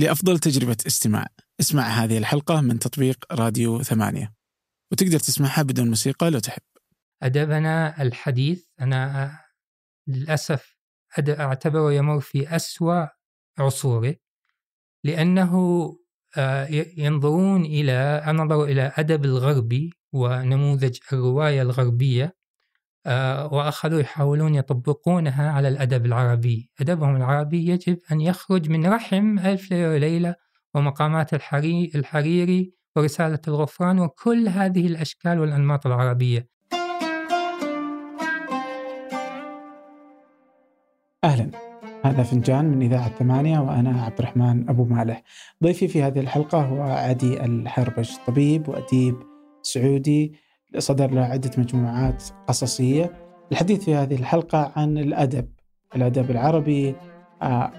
لأفضل تجربة استماع. اسمع هذه الحلقة من تطبيق راديو ثمانية. وتقدر تسمعها بدون موسيقى لو تحب. أدبنا الحديث. أنا للأسف أعتبره يمر في أسوأ عصوره لأنه آه، ينظرون إلى نظروا إلى أدب الغربي ونموذج الرواية الغربية وأخذوا يحاولون يطبقونها على الأدب العربي. أدبهم العربي يجب أن يخرج من رحم ألف ليلة وليلة ومقامات الحري الحريري ورسالة الغفران وكل هذه الأشكال والأنماط العربية. أهلا. هذا فنجان من إذاعة ثمانية وأنا عبد الرحمن أبو مالح. ضيفي في هذه الحلقة هو عدي الحربش طبيب وأديب سعودي. صدر له عدة مجموعات قصصية. الحديث في هذه الحلقة عن الأدب الأدب العربي آه،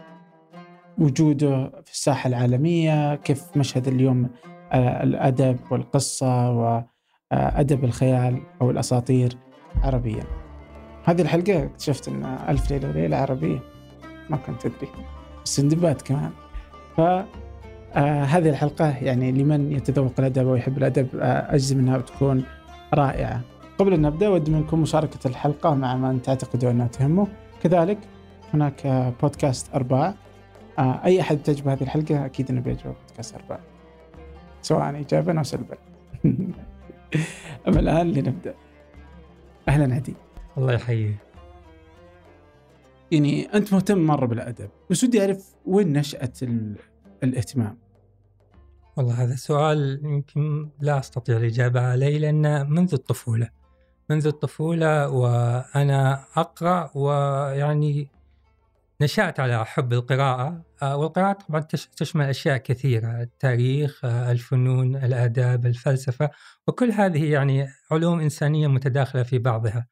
وجوده في الساحة العالمية كيف مشهد اليوم آه، الأدب والقصة وأدب الخيال أو الأساطير عربيا هذه الحلقة اكتشفت أن ألف ليلة وليلة عربية ما كنت أدري. سندباد كمان. ف آه هذه الحلقة يعني لمن يتذوق الأدب ويحب الأدب آه أجزم أنها بتكون رائعة قبل أن نبدأ أود منكم مشاركة الحلقة مع من تعتقدوا أنها تهمه. كذلك هناك بودكاست أرباع. آه أي أحد تعجبه هذه الحلقة أكيد أنه بيعجبه بودكاست أرباع. سواء إيجابا أو سلبا. أما الآن لنبدأ. أهلا عدي. الله يحييك. يعني أنت مهتم مرة بالأدب بس ودي أعرف وين نشأة الإهتمام؟ والله هذا سؤال يمكن لا أستطيع الإجابة عليه لأن منذ الطفولة منذ الطفولة وأنا أقرأ ويعني نشأت على حب القراءة آه، والقراءة طبعا تشمل أشياء كثيرة التاريخ الفنون الآداب الفلسفة وكل هذه يعني علوم إنسانية متداخلة في بعضها.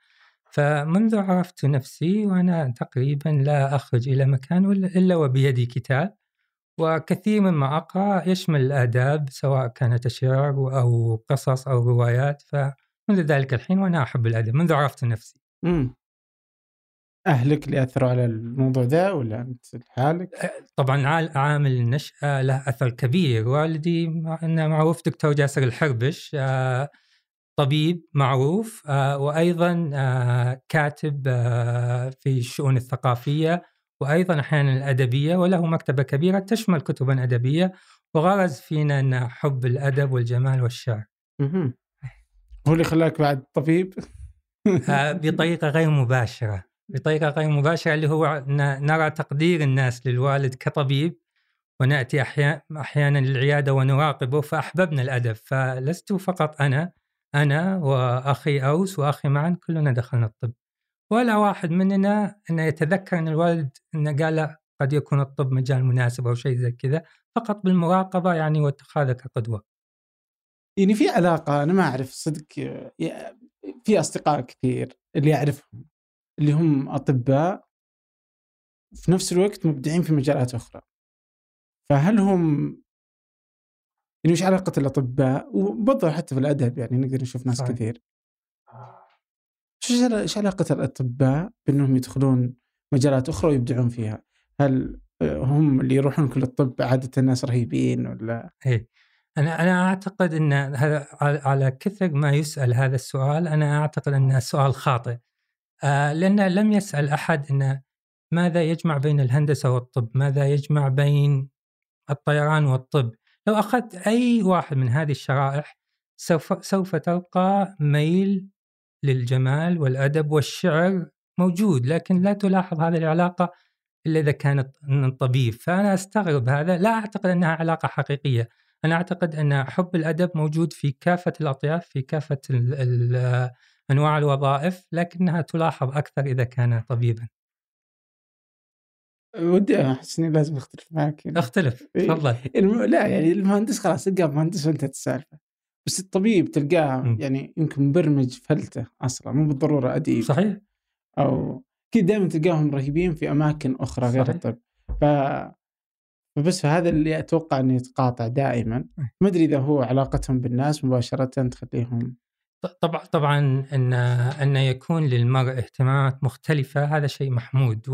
فمنذ عرفت نفسي وأنا تقريبا لا أخرج إلى مكان إلا وبيدي كتاب. وكثير مما أقرأ يشمل الآداب سواء كانت شعر أو قصص أو روايات فمنذ ذلك الحين وأنا أحب الأدب منذ عرفت نفسي مم. أهلك اللي أثروا على الموضوع ذا ولا أنت لحالك؟ طبعا عامل النشأة له أثر كبير والدي أنه معروف دكتور جاسر الحربش طبيب معروف وأيضا كاتب في الشؤون الثقافية وأيضا أحيانا الأدبية وله مكتبة كبيرة تشمل كتبا أدبية وغرز فينا أن حب الأدب والجمال والشعر. هو اللي خلاك بعد طبيب؟ آه، بطريقة غير مباشرة. بطريقة غير مباشرة اللي هو نرى تقدير الناس للوالد كطبيب ونأتي أحيانا للعيادة ونراقبه فأحببنا الأدب. فلست فقط أنا أنا وأخي أوس وأخي معا كلنا دخلنا الطب. ولا واحد مننا أنه يتذكر أن الوالد أنه قال قد يكون الطب مجال مناسب أو شيء زي كذا فقط بالمراقبة يعني واتخاذه كقدوه. يعني في علاقة أنا ما أعرف صدق في أصدقاء كثير اللي أعرفهم اللي هم أطباء في نفس الوقت مبدعين في مجالات أخرى. فهل هم يعني وش علاقة الأطباء وبرضه حتى في الأدب يعني نقدر نشوف ناس صحيح. كثير إيش علاقة الأطباء بأنهم يدخلون مجالات أخرى ويبدعون فيها؟ هل هم اللي يروحون كل الطب عادة الناس رهيبين ولا؟ إيه أنا أنا أعتقد أن هذا على كثر ما يسأل هذا السؤال أنا أعتقد أنه سؤال خاطئ آه لأن لم يسأل أحد أن ماذا يجمع بين الهندسة والطب؟ ماذا يجمع بين الطيران والطب؟ لو أخذت أي واحد من هذه الشرائح سوف سوف تلقى ميل للجمال والأدب والشعر موجود لكن لا تلاحظ هذه العلاقة إلا إذا كانت من طبيب. فأنا أستغرب هذا لا أعتقد أنها علاقة حقيقية. أنا أعتقد أن حب الأدب موجود في كافة الأطياف في كافة ال ال أنواع الوظائف لكنها تلاحظ أكثر إذا كان طبيبا. ودي أحس إني لازم أختلف معك اختلف. إيه، تفضل. لا يعني المهندس خلاص تلقاه مهندس وانتهت السالفة. بس الطبيب تلقاه يعني يمكن مبرمج فلته أصلا مو بالضرورة اديب صحيح. أو كذا دائما تلقاهم رهيبين في أماكن أخرى صحيح. غير الطب. ف فبس هذا اللي أتوقع إنه يتقاطع دائما. ما أدري إذا هو علاقتهم بالناس مباشرة تخليهم. طبعا طبعا ان إن يكون للمرء اهتمامات مختلفة هذا شيء محمود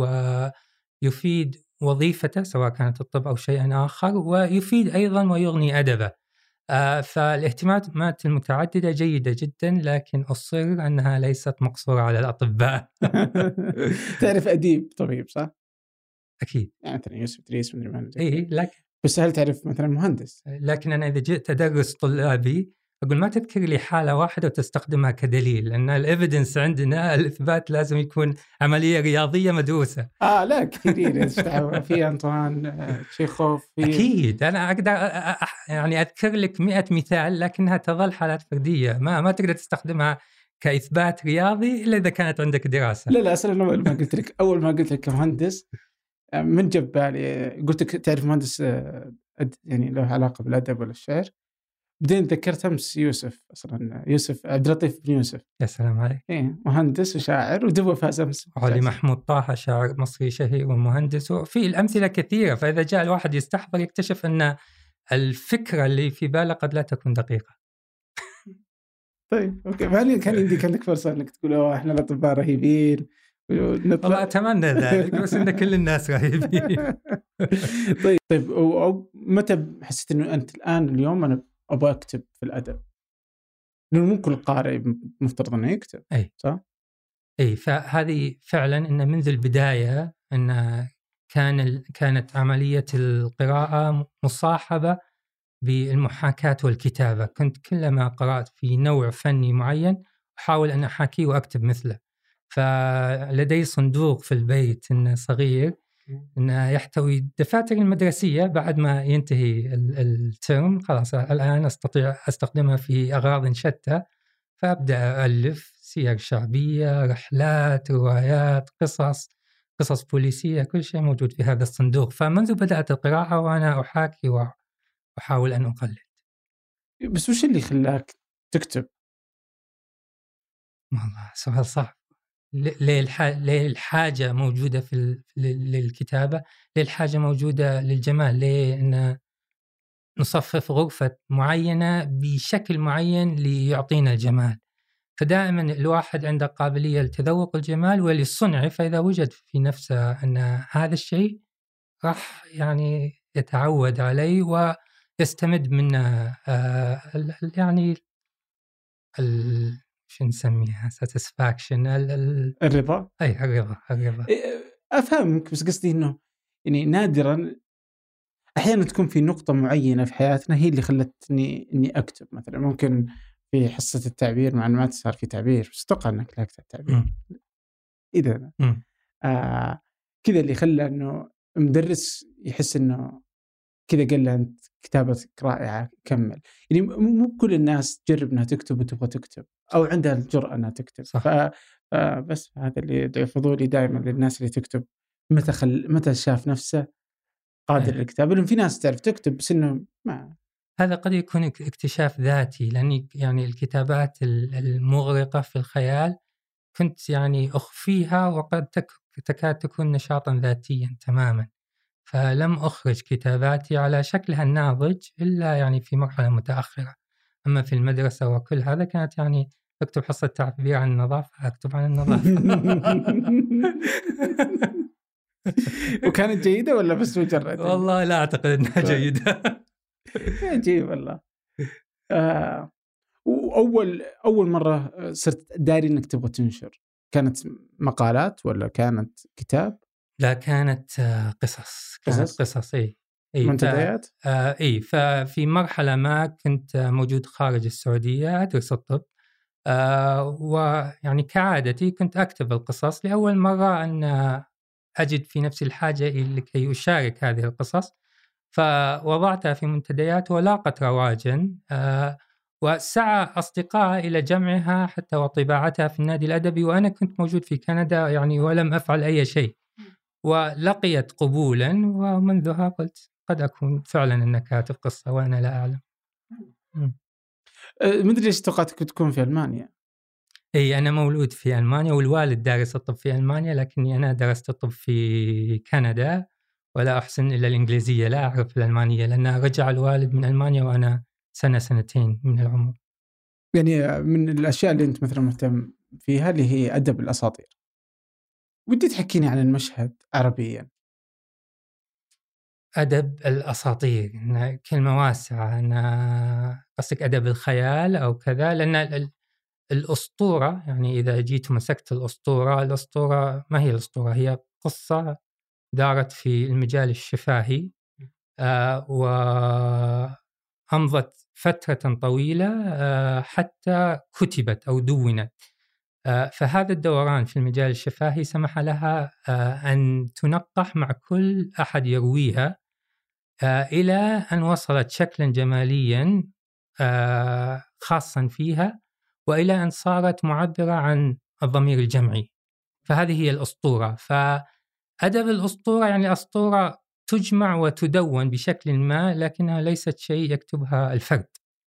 ويفيد وظيفته سواء كانت الطب أو شيء آخر ويفيد أيضا ويغني أدبه. آه، فالاهتمامات المتعددة جيدة جدا لكن أصر أنها ليست مقصورة على الأطباء تعرف أديب طبيب صح؟ أكيد يعني مثلا يوسف إدريس مدري من إيه لكن بس هل تعرف مثلا مهندس؟ لكن أنا إذا جئت أدرس طلابي أقول ما تذكر لي حالة واحدة وتستخدمها كدليل لأن ال evidence عندنا الإثبات لازم يكون عملية رياضية مدروسة. آه لا كثير في أنطوان آه، تشيخوف في أكيد. أنا أقدر يعني أذكر لك 100 مثال لكنها تظل حالات فردية. ما ما تقدر تستخدمها كإثبات رياضي إلا إذا كانت عندك دراسة. لا لا أصلا اول ما قلت لك. أول ما قلت لك كمهندس آه، من جاب بالي قلت لك تعرف مهندس آه، يعني له علاقة بالأدب ولا الشعر بعدين تذكرت أمس يوسف أصلا يوسف عبد اللطيف بن يوسف. يا سلام عليك. إيه مهندس وشاعر ودبه فاز أمس. علي محمود طه شاعر مصري شهير ومهندس. وفي الأمثلة كثيرة فإذا جاء الواحد يستحضر يكتشف أن الفكرة اللي في باله قد لا تكون دقيقة. طيب أوكي. فهل كان يمديك لك فرصة إنك تقول أوه إحنا الأطباء رهيبين. والله أتمنى ذلك بس إن كل الناس رهيبين. طيب طيب متى حسيت إنه أنت الآن اليوم أنا أبغى أكتب في الأدب لأنه مو كل قارئ مفترض إنه يكتب أي صح؟ أي فهذه فعلا إن منذ البداية إن كان كانت عملية القراءة مصاحبة بالمحاكاة والكتابة، كنت كلما قرأت في نوع فني معين أحاول أن أحاكيه وأكتب مثله. فلدي صندوق في البيت إنه صغير إنه يحتوي الدفاتر المدرسية بعد ما ينتهي الترم خلاص الآن أستطيع أستخدمها في أغراض شتى فأبدأ الف سير شعبية، رحلات، روايات، قصص، قصص بوليسية، كل شيء موجود في هذا الصندوق، فمنذ بدأت القراءة وأنا أحاكي وأحاول أن أقلد. بس وش اللي خلاك تكتب؟ والله سؤال صعب. ليه الحاجة موجودة في للكتابة ليه الحاجة موجودة للجمال ليه أن نصفف غرفة معينة بشكل معين ليعطينا الجمال. فدائما الواحد عنده قابلية لتذوق الجمال وللصنع فإذا وجد في نفسه أن هذا الشيء راح يعني يتعود عليه ويستمد منه آه، يعني شو نسميها ساتسفاكشن الرضا. أي الرضا الرضا. أفهمك بس قصدي إنه يعني نادرا أحيانا تكون في نقطة معينة في حياتنا هي اللي خلتني إني أكتب. مثلا ممكن في حصة التعبير مع ما صار في تعبير بس أتوقع إنك لك التعبير إذا آه كذا اللي خلى إنه مدرس يحس إنه كذا قال له أنت كتابتك رائعة كمل. يعني مو كل الناس تجرب إنها تكتب وتبغى تكتب. أو عندها الجرأة إنها تكتب. صح. فبس هذا اللي فضولي دائما للناس اللي تكتب. متى خل... متى شاف نفسه قادر أيه. للكتابة؟ لأن في ناس تعرف تكتب بس إنه ما هذا قد يكون اكتشاف ذاتي لاني يعني الكتابات المغرقة في الخيال كنت يعني أخفيها وقد تكاد تكون نشاطا ذاتيا تماما. فلم أخرج كتاباتي على شكلها الناضج إلا يعني في مرحلة متأخرة. أما في المدرسة وكل هذا كانت يعني أكتب حصة تعبير عن النظافة أكتب عن النظافة وكانت جيدة ولا بس مجرد؟ والله لا أعتقد أنها طيب. جيدة عجيب والله آه وأول أول مرة صرت داري أنك تبغى تنشر كانت مقالات ولا كانت كتاب؟ لا كانت آه، قصص كانت قصص, قصص إي اي منتديات؟ آه اي ففي مرحلة ما كنت موجود خارج السعودية أدرس الطب. آه ويعني كعادتي كنت أكتب القصص لأول مرة أن أجد في نفسي الحاجة لكي أشارك هذه القصص. فوضعتها في منتديات ولاقت رواجا. آه وسعى أصدقائها إلى جمعها حتى وطباعتها في النادي الأدبي وأنا كنت موجود في كندا يعني ولم أفعل أي شيء. ولقيت قبولا ومنذها قلت قد أكون فعلا أنك كاتب قصة وأنا لا أعلم. أه، مدري ليش توقعتك تكون في ألمانيا؟ إي أنا مولود في ألمانيا والوالد دارس الطب في ألمانيا لكني أنا درست الطب في كندا ولا أحسن إلا الإنجليزية لا أعرف الألمانية لأن رجع الوالد من ألمانيا وأنا سنة سنتين من العمر. يعني من الأشياء اللي أنت مثلا مهتم فيها اللي هي أدب الأساطير. ودي تحكيني عن المشهد عربيا. أدب الأساطير كلمة واسعة أنا قصدك أدب الخيال أو كذا لأن الأسطورة يعني إذا جيت مسكت الأسطورة الأسطورة ما هي الأسطورة هي قصة دارت في المجال الشفاهي آه وأمضت فترة طويلة آه حتى كتبت أو دونت. آه فهذا الدوران في المجال الشفاهي سمح لها أن تنقح مع كل أحد يرويها. إلى أن وصلت شكلا جماليا آه خاصا فيها وإلى أن صارت معبرة عن الضمير الجمعي. فهذه هي الأسطورة. فأدب الأسطورة يعني أسطورة تجمع وتدون بشكل ما لكنها ليست شيء يكتبها الفرد.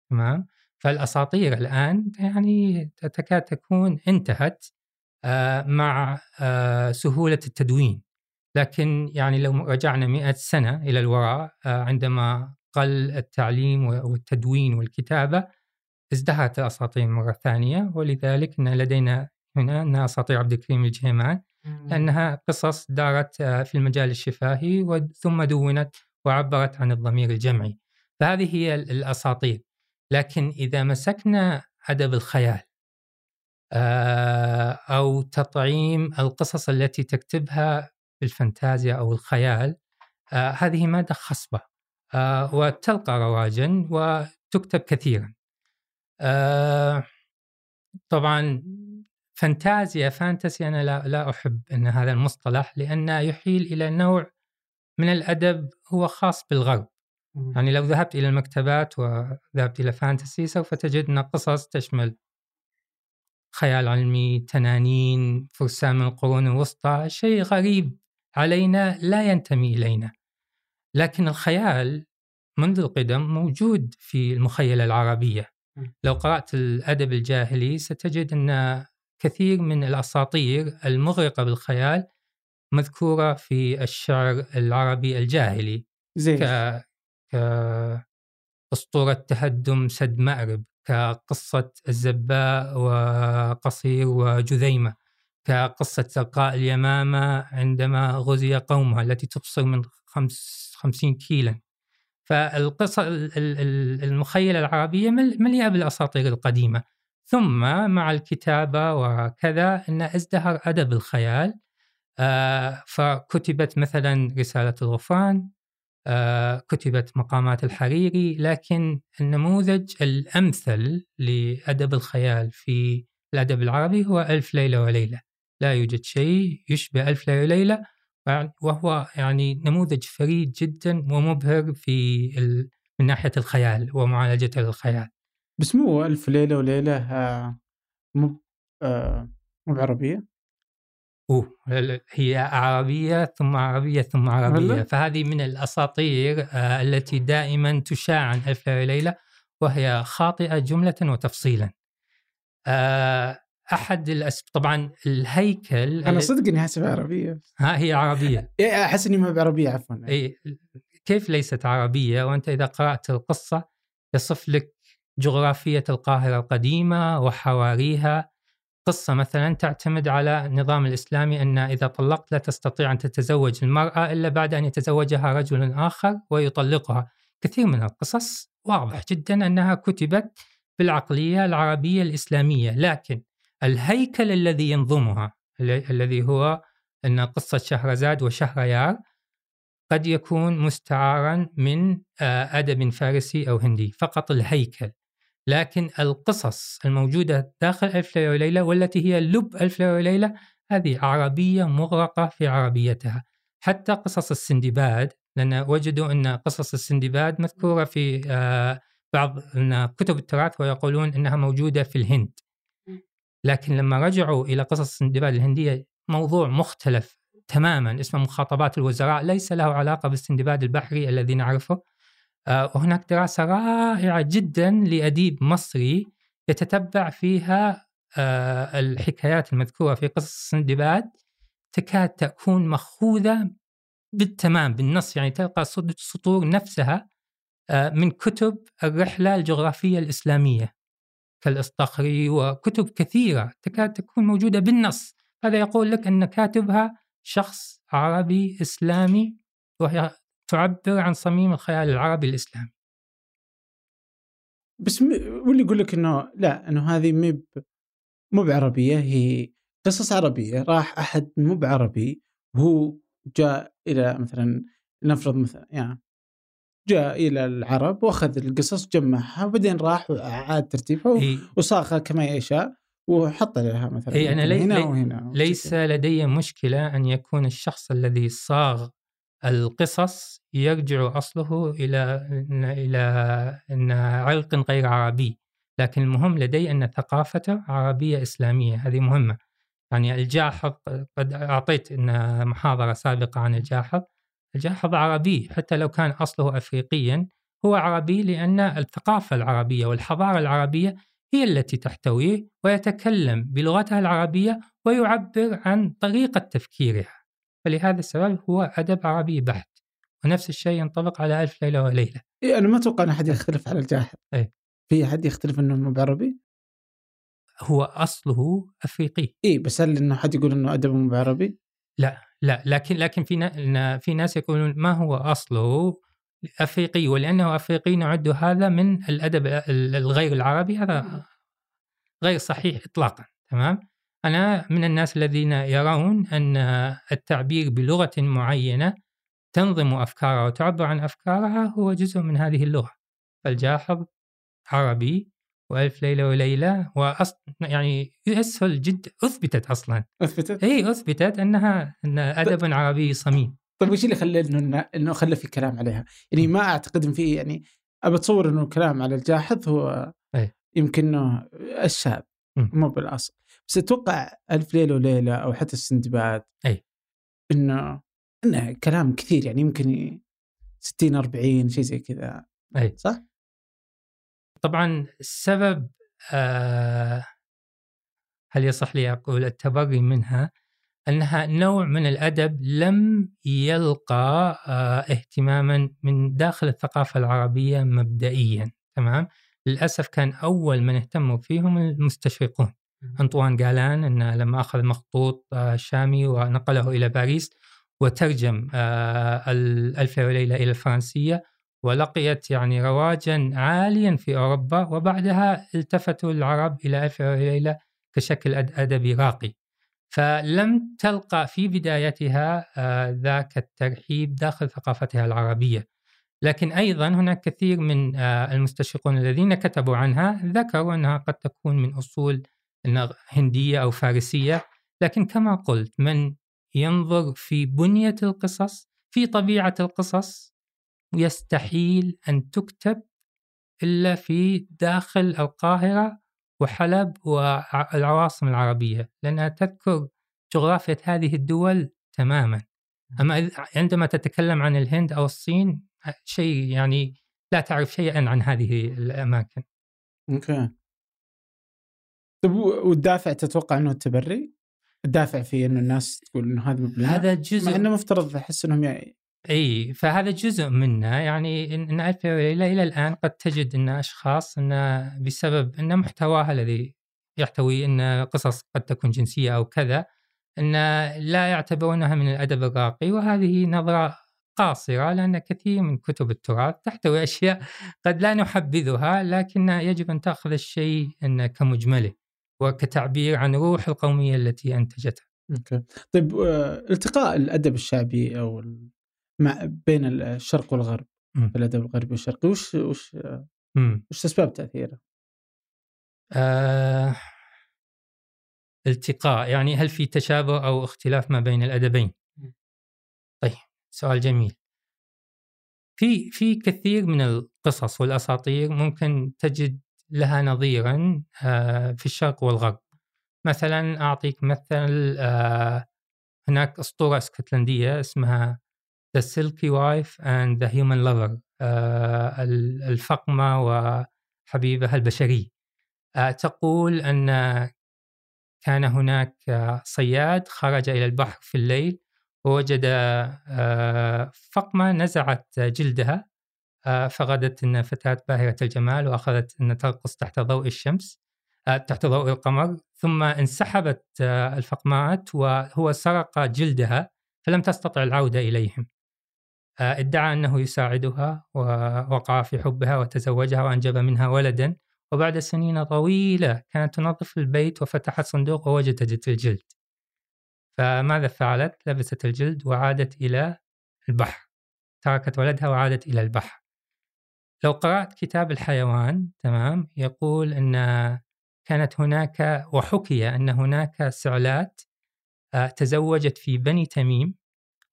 تمام؟ فالأساطير الآن يعني تكاد تكون انتهت آه، مع آه، سهولة التدوين. لكن يعني لو رجعنا مئة سنة إلى الوراء آه، عندما قل التعليم والتدوين والكتابة ازدهرت الأساطير مرة ثانية ولذلك لدينا هنا أساطير عبد الكريم الجهيمان لأنها قصص دارت آه، في المجال الشفاهي ثم دونت وعبرت عن الضمير الجمعي. فهذه هي الأساطير. لكن إذا مسكنا أدب الخيال آه، أو تطعيم القصص التي تكتبها بالفانتازيا أو الخيال آه، هذه مادة خصبة وتلقى رواجا وتكتب كثيرا. آه طبعا فانتازيا فانتسي أنا لا لا أحب إن هذا المصطلح لأنه يحيل إلى نوع من الأدب هو خاص بالغرب. يعني لو ذهبت إلى المكتبات وذهبت إلى فانتسي سوف تجد أن قصص تشمل خيال علمي تنانين فرسان من القرون الوسطى شيء غريب علينا لا ينتمي إلينا. لكن الخيال منذ القدم موجود في المخيلة العربية. لو قرأت الأدب الجاهلي ستجد أن كثير من الأساطير المغرقة بالخيال مذكورة في الشعر العربي الجاهلي. زي ك... أسطورة تهدم سد مأرب كقصة الزباء وقصير وجذيمة. كقصة زرقاء اليمامة عندما غزي قومها التي تبصر من خمس خمسين كيلا. فالقصة المخيلة العربية مليئة بالأساطير القديمة. ثم مع الكتابة وكذا أن ازدهر أدب الخيال آه، فكتبت مثلا رسالة الغفران آه، كتبت مقامات الحريري لكن النموذج الأمثل لأدب الخيال في الأدب العربي هو ألف ليلة وليلة. لا يوجد شيء يشبه ألف ليلة وليلة وهو يعني نموذج فريد جدا ومبهر في ال... من ناحية الخيال ومعالجة الخيال. بس مو ألف ليلة وليلة آه، مو آه، مو بعربية؟ أوه هي عربية ثم عربية ثم عربية هلا؟ فهذه من الأساطير آه، التي دائما تشاع عن ألف ليلة وليلة وهي خاطئة جملة وتفصيلا أحد الأسب... طبعا الهيكل أنا صدق إني حاسبها عربية. ها هي عربية. إيه، أحس إني ما بعربيه عفوا. اي كيف ليست عربية؟ وأنت إذا قرأت القصة يصف لك جغرافية القاهرة القديمة وحواريها. قصة مثلا تعتمد على النظام الإسلامي أن إذا طلقت لا تستطيع أن تتزوج المرأة إلا بعد أن يتزوجها رجل آخر ويطلقها. كثير من القصص واضح جدا أنها كتبت بالعقلية العربية الإسلامية. لكن الهيكل الذي ينظمها الذي هو أن قصة شهرزاد وشهريار قد يكون مستعارا من آه، أدب فارسي أو هندي فقط الهيكل. لكن القصص الموجودة داخل ألف ليلة وليلة والتي هي لب ألف ليلة وليلة هذه عربية مغرقة في عربيتها. حتى قصص السندباد لأن وجدوا أن قصص السندباد مذكورة في آه، بعض كتب التراث ويقولون أنها موجودة في الهند. لكن لما رجعوا إلى قصص السندباد الهندية موضوع مختلف تماما اسمه مخاطبات الوزراء ليس له علاقة بالسندباد البحري الذي نعرفه. آه، وهناك دراسة رائعة جدا لأديب مصري يتتبع فيها آه، الحكايات المذكورة في قصص السندباد تكاد تكون مأخوذة بالتمام بالنص يعني تلقى سطور نفسها آه، من كتب الرحلة الجغرافية الإسلامية. كالإصطخري وكتب كثيرة تكاد تكون موجودة بالنص هذا يقول لك أن كاتبها شخص عربي إسلامي وهي تعبر عن صميم الخيال العربي الإسلامي. بس م... واللي يقول لك إنه لا إنه هذه مو مو بعربية هي قصص عربية راح أحد مو بعربي وهو جاء إلى مثلا نفرض مثلا يعني جاء إلى العرب وأخذ القصص جمعها وبعدين راح وعاد ترتيبها وصاغها كما يشاء وحط لها مثلا إيه أنا لي هنا لي وهنا ليس لدي مشكلة أن يكون الشخص الذي صاغ القصص يرجع أصله إلى إلى أن عرق غير عربي. لكن المهم لدي أن ثقافته عربية إسلامية هذه مهمة. يعني الجاحظ قد أعطيت إن محاضرة سابقة عن الجاحظ. الجاحظ عربي حتى لو كان أصله أفريقيا هو عربي لأن الثقافة العربية والحضارة العربية هي التي تحتويه ويتكلم بلغتها العربية ويعبر عن طريقة تفكيرها فلهذا السبب هو أدب عربي بحت ونفس الشيء ينطبق على ألف ليلة وليلة إيه أنا ما أتوقع أن أحد يختلف على الجاحظ إيه. في أحد يختلف أنه مو بعربي؟ هو أصله أفريقي إيه بس هل أنه حد يقول أنه أدبه مو بعربي؟ لا لا لكن لكن في في ناس يقولون ما هو أصله أفريقي ولأنه أفريقي نعد هذا من الأدب ال- الغير العربي هذا غير صحيح اطلاقا تمام؟ أنا من الناس الذين يرون أن التعبير بلغة معينة تنظم افكارها وتعبر عن أفكارها هو جزء من هذه اللغة. فالجاحظ عربي وألف ليلة وليلة وأص... يعني يسهل جدا أثبتت أصلا أثبتت؟ إي أثبتت أنها أن أدب عربي صميم طيب وش اللي خلى إنه إنه خلى في كلام عليها؟ يعني ما أعتقد إن في يعني أبى أتصور إنه الكلام على الجاحظ هو أي. يمكن إنه الشاذ. مو بالأصل بس أتوقع ألف ليلة وليلة أو حتى السندباد أي. إنه إنه كلام كثير يعني يمكن 60 40 شيء زي كذا أي. صح؟ طبعا السبب آه هل يصح لي أقول التبري منها؟ أنها نوع من الأدب لم يلقى آه اهتماما من داخل الثقافة العربية مبدئيا تمام؟ للأسف كان أول من اهتموا فيهم المستشرقون. أنطوان جالان انه لما أخذ مخطوط آه شامي ونقله إلى باريس وترجم آه الألف وليلة إلى الفرنسية ولقيت يعني رواجا عاليا في أوروبا وبعدها التفتوا العرب إلى وليلة كشكل أد- أدبي راقي. فلم تلقى في بدايتها آه، ذاك الترحيب داخل ثقافتها العربية. لكن أيضا هناك كثير من آه، المستشرقون الذين كتبوا عنها ذكروا أنها قد تكون من أصول هندية أو فارسية. لكن كما قلت من ينظر في بنية القصص في طبيعة القصص يستحيل أن تكتب إلا في داخل القاهرة وحلب والعواصم العربية لأنها تذكر جغرافيا هذه الدول تماما. أما عندما تتكلم عن الهند أو الصين شيء يعني لا تعرف شيئا عن هذه الأماكن. أوكي. طيب و- والدافع تتوقع أنه التبري؟ الدافع في إنه الناس تقول إنه هذا مبنى؟ هذا مع جزء إنه مفترض أحس إنهم يعني إي فهذا جزء منه. يعني الف ليله إلى الآن قد تجد إن أشخاص إن بسبب إن محتواها الذي يحتوي إن قصص قد تكون جنسية أو كذا إن لا يعتبرونها من الأدب الراقي. وهذه نظرة قاصرة لأن كثير من كتب التراث تحتوي أشياء قد لا نحبذها لكن يجب أن تأخذ الشيء إن كمجمله وكتعبير عن روح القومية التي أنتجتها. أوكي. طيب آه، التقاء الأدب الشعبي أو مع بين الشرق والغرب مم. في الأدب الغربي والشرقي وش وش مم. وش أسباب تأثيره؟ آه التقاء يعني هل في تشابه أو اختلاف ما بين الأدبين؟ مم. طيب سؤال جميل. في في كثير من القصص والأساطير ممكن تجد لها نظيرا آه في الشرق والغرب. مثلا أعطيك مثل آه هناك أسطورة إسكتلندية اسمها The Silky Wife and the Human Lover. آه الفقمة وحبيبها البشري. آه، تقول أن كان هناك صياد خرج إلى البحر في الليل ووجد آه، فقمة نزعت جلدها آه، فغدت أن فتاة باهرة الجمال وأخذت أن ترقص تحت ضوء الشمس آه، تحت ضوء القمر. ثم انسحبت آه، الفقمات وهو سرق جلدها فلم تستطع العودة إليهم. ادعى أنه يساعدها ووقع في حبها وتزوجها وأنجب منها ولدا. وبعد سنين طويلة كانت تنظف البيت وفتحت صندوق ووجدت الجلد. فماذا فعلت؟ لبست الجلد وعادت إلى البحر. تركت ولدها وعادت إلى البحر. لو قرأت كتاب الحيوان تمام يقول أن كانت هناك وحكي أن هناك سعلات آه، تزوجت في بني تميم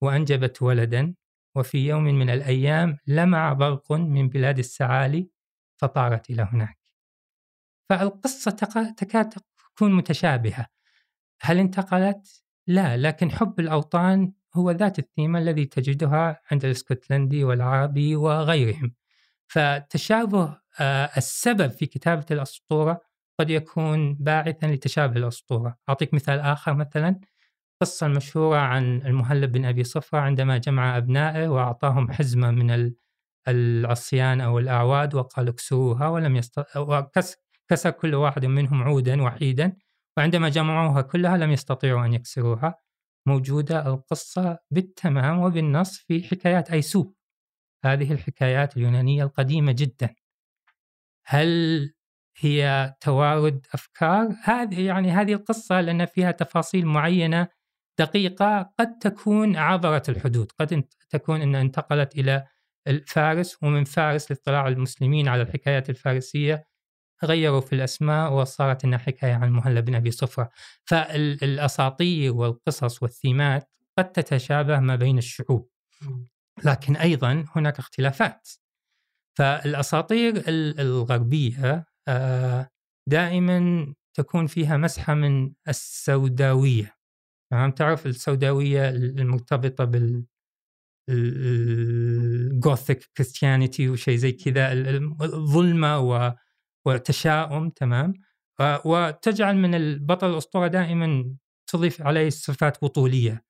وأنجبت ولدا. وفي يوم من الأيام لمع برق من بلاد السعالي فطارت إلى هناك. فالقصة تكاد تكون متشابهة. هل انتقلت؟ لا لكن حب الأوطان هو ذات الثيمة الذي تجدها عند الإسكتلندي والعربي وغيرهم. فتشابه آه، السبب في كتابة الأسطورة قد يكون باعثا لتشابه الأسطورة. أعطيك مثال آخر مثلا. قصة المشهورة عن المهلب بن أبي صفرة عندما جمع أبنائه وأعطاهم حزمة من العصيان أو الأعواد وقال اكسروها ولم يست... وكسر كل واحد منهم عودا وحيدا وعندما جمعوها كلها لم يستطيعوا أن يكسروها. موجودة القصة بالتمام وبالنص في حكايات أيسوب. هذه الحكايات اليونانية القديمة جدا. هل هي توارد أفكار؟ هذه يعني هذه القصة لأن فيها تفاصيل معينة دقيقة قد تكون عبرت الحدود قد تكون أنها انتقلت إلى فارس ومن فارس لاطلاع المسلمين على الحكايات الفارسية غيروا في الأسماء وصارت إنها حكاية عن مهلب بن أبي صفرة. فالأساطير والقصص والثيمات قد تتشابه ما بين الشعوب. لكن أيضا هناك اختلافات. فالأساطير الغربية آه، دائما تكون فيها مسحة من السوداوية. تمام؟ تعرف السوداوية المرتبطة بال الجوثيك كريستيانيتي وشيء زي كذا الظلمة وتشاؤم تمام؟ وتجعل من البطل الأسطورة دائما تضيف عليه صفات بطولية.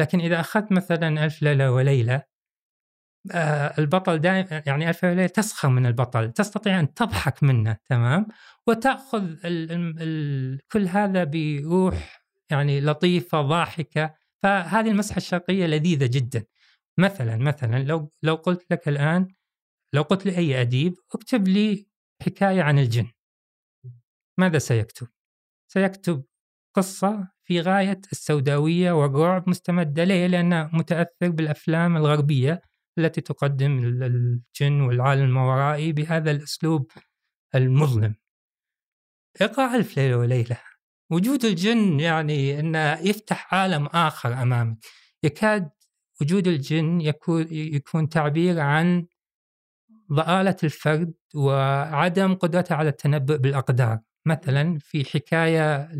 لكن إذا أخذت مثلا ألف ليلة وليلة آه البطل دائما يعني ألف ليلة تسخر من البطل تستطيع أن تضحك منه تمام؟ وتأخذ ال ال ال كل هذا بروح يعني لطيفة ضاحكة. فهذه المسحة الشرقية لذيذة جدا. مثلا مثلا لو لو قلت لك الآن لو قلت لأي أديب اكتب لي حكاية عن الجن. ماذا سيكتب؟ سيكتب قصة في غاية السوداوية والرعب مستمدة. ليه؟ لأنه متأثر بالأفلام الغربية التي تقدم الجن والعالم الماورائي بهذا الأسلوب المظلم. اقرأ ألف ليلة وليلة. وجود الجن يعني أنه يفتح عالم آخر أمامك. يكاد وجود الجن يكون, يكون تعبير عن ضآلة الفرد وعدم قدرته على التنبؤ بالأقدار. مثلا في حكاية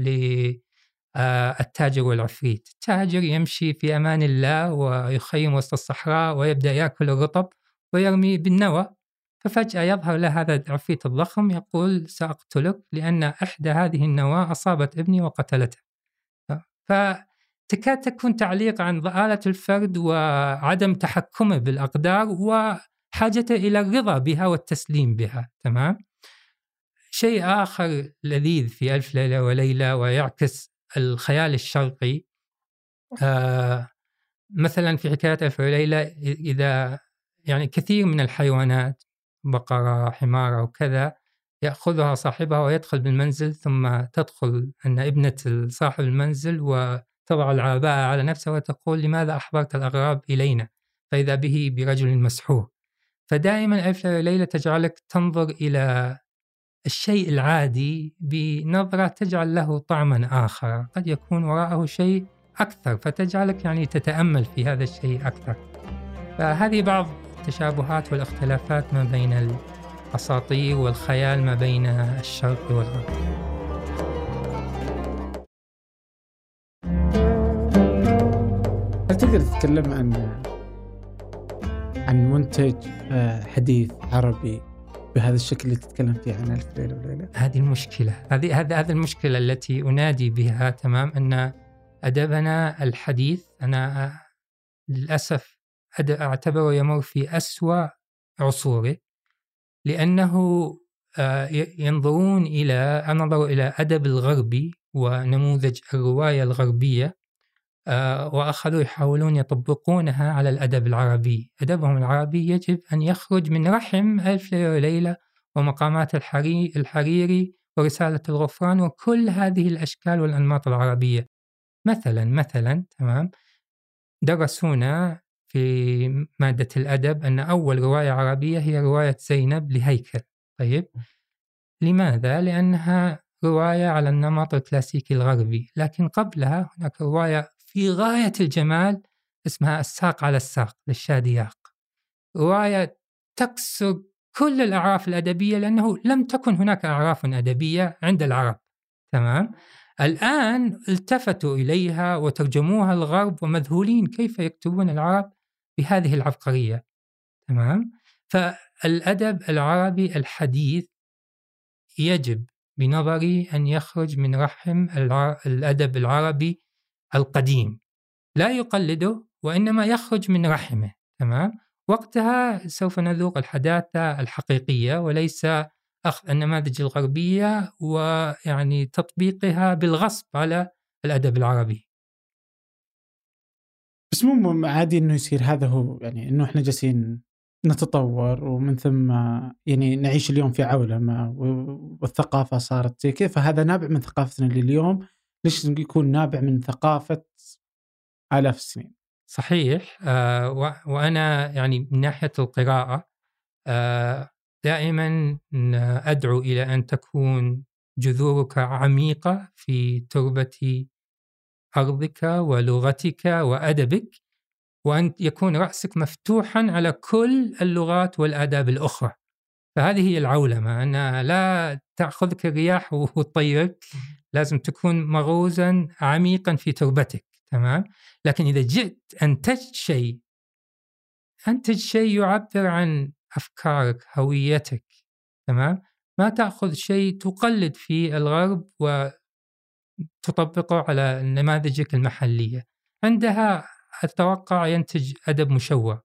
للتاجر والعفريت. التاجر يمشي في أمان الله ويخيم وسط الصحراء ويبدأ يأكل الرطب ويرمي بالنوى. ففجأة يظهر له هذا العفريت الضخم يقول سأقتلك لأن إحدى هذه النواة أصابت ابني وقتلته. فتكاد تكون تعليق عن ضآلة الفرد وعدم تحكمه بالأقدار وحاجته إلى الرضا بها والتسليم بها تمام؟ شيء آخر لذيذ في ألف ليلة وليلة ويعكس الخيال الشرقي آه مثلا في حكاية ألف ليلة إذا يعني كثير من الحيوانات بقرة حمارة وكذا يأخذها صاحبها ويدخل بالمنزل ثم تدخل أن ابنة صاحب المنزل وتضع العباءة على نفسها وتقول لماذا أحضرت الأغراب إلينا؟ فإذا به برجل مسحور فدائما ألف ليلة تجعلك تنظر إلى الشيء العادي بنظرة تجعل له طعما آخر. قد يكون وراءه شيء أكثر فتجعلك يعني تتأمل في هذا الشيء أكثر. فهذه بعض التشابهات والاختلافات ما بين الأساطير والخيال ما بين الشرق والغرب. هل تقدر تتكلم عن عن منتج آه، حديث عربي بهذا الشكل اللي تتكلم فيه عن ألف ليلة وليلة؟ هذه المشكلة. هذه هذه هذه المشكلة التي أنادي بها تمام أن أدبنا الحديث أنا للأسف أعتبره يمر في أسوأ عصوره لأنه آه، ينظرون إلى نظروا إلى أدب الغربي ونموذج الرواية الغربية آه، وأخذوا يحاولون يطبقونها على الأدب العربي. أدبهم العربي يجب أن يخرج من رحم ألف ليلة وليلة ومقامات الحري الحريري ورسالة الغفران وكل هذه الأشكال والأنماط العربية. مثلا مثلا تمام درسونا في مادة الأدب أن أول رواية عربية هي رواية زينب لهيكل. طيب. لماذا؟ لأنها رواية على النمط الكلاسيكي الغربي. لكن قبلها هناك رواية في غاية الجمال اسمها الساق على الساق للشادياق رواية تكسر كل الأعراف الأدبية لأنه لم تكن هناك أعراف أدبية عند العرب. تمام. الآن التفتوا إليها وترجموها الغرب ومذهولين كيف يكتبون العرب؟ بهذه العبقرية تمام؟ فالأدب العربي الحديث يجب بنظري أن يخرج من رحم الأدب العربي القديم. لا يقلده وإنما يخرج من رحمه تمام؟ وقتها سوف نذوق الحداثة الحقيقية وليس أخذ النماذج الغربية ويعني تطبيقها بالغصب على الأدب العربي. مو عادي إنه يصير. هذا هو يعني إنه إحنا جالسين نتطور ومن ثم يعني نعيش اليوم في عولمه والثقافة صارت زي كذا. فهذا نابع من ثقافتنا لليوم. ليش يكون نابع من ثقافة آلاف السنين؟ صحيح. آه وأنا يعني من ناحية القراءة آه دائما أدعو إلى أن تكون جذورك عميقة في تربة أرضك ولغتك وأدبك وأن يكون رأسك مفتوحا على كل اللغات والآداب الأخرى. فهذه هي العولمة أن لا تأخذك الرياح وتطيرك لازم تكون مغروزا عميقا في تربتك تمام؟ لكن إذا جئت أنتجت شيء أنتج شيء يعبر عن أفكارك هويتك تمام؟ ما تأخذ شيء تقلد في الغرب وتطبقه على نماذجك المحلية. عندها أتوقع ينتج أدب مشوه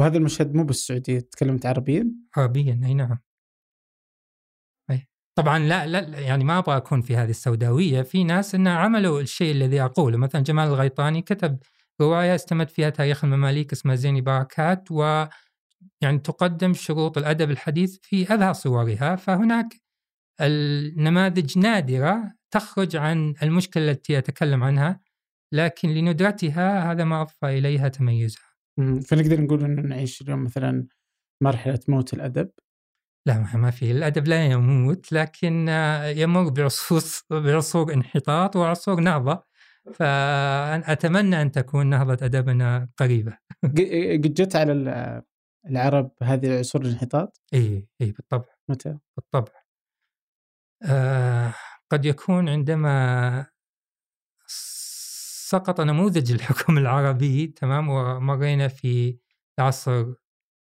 وهذا المشهد مو بالسعودية تكلمت عربيا؟ عربيا أي نعم. أي. طبعا لا لا يعني ما أبغى أكون في هذه السوداوية. في ناس انه عملوا الشيء الذي أقوله. مثلا جمال الغيطاني كتب رواية استمد فيها تاريخ المماليك اسمها زيني بركات و يعني تقدم شروط الأدب الحديث في ابهى صورها. فهناك النماذج نادرة تخرج عن المشكلة التي أتكلم عنها لكن لندرتها هذا ما أضفى إليها تميزها. فنقدر نقول انه نعيش اليوم مثلا مرحلة موت الأدب لا ما في الأدب لا يموت لكن يمر بعصور بعصور انحطاط وعصور نهضة فأتمنى أن تكون نهضة أدبنا قريبة قد جت على العرب هذه عصور الانحطاط؟ اي اي بالطبع متى؟ بالطبع آه قد يكون عندما سقط نموذج الحكم العربي تمام ومرينا في عصر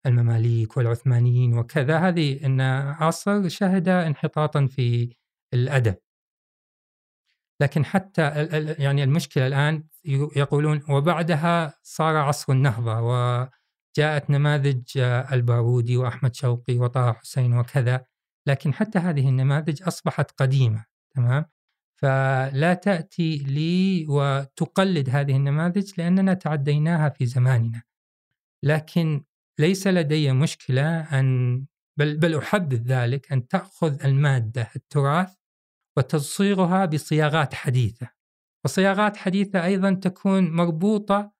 المماليك والعثمانيين وكذا هذه إن عصر شهد انحطاطا في الأدب. لكن حتى يعني المشكلة الآن يقولون وبعدها صار عصر النهضة وجاءت نماذج البارودي وأحمد شوقي وطه حسين وكذا. لكن حتى هذه النماذج أصبحت قديمة تمام؟ فلا تأتي لي وتقلد هذه النماذج لأننا تعديناها في زماننا. لكن ليس لدي مشكلة أن بل بل احبذ ذلك أن تأخذ المادة التراث وتصيغها بصياغات حديثة. وصياغات حديثة أيضا تكون مربوطة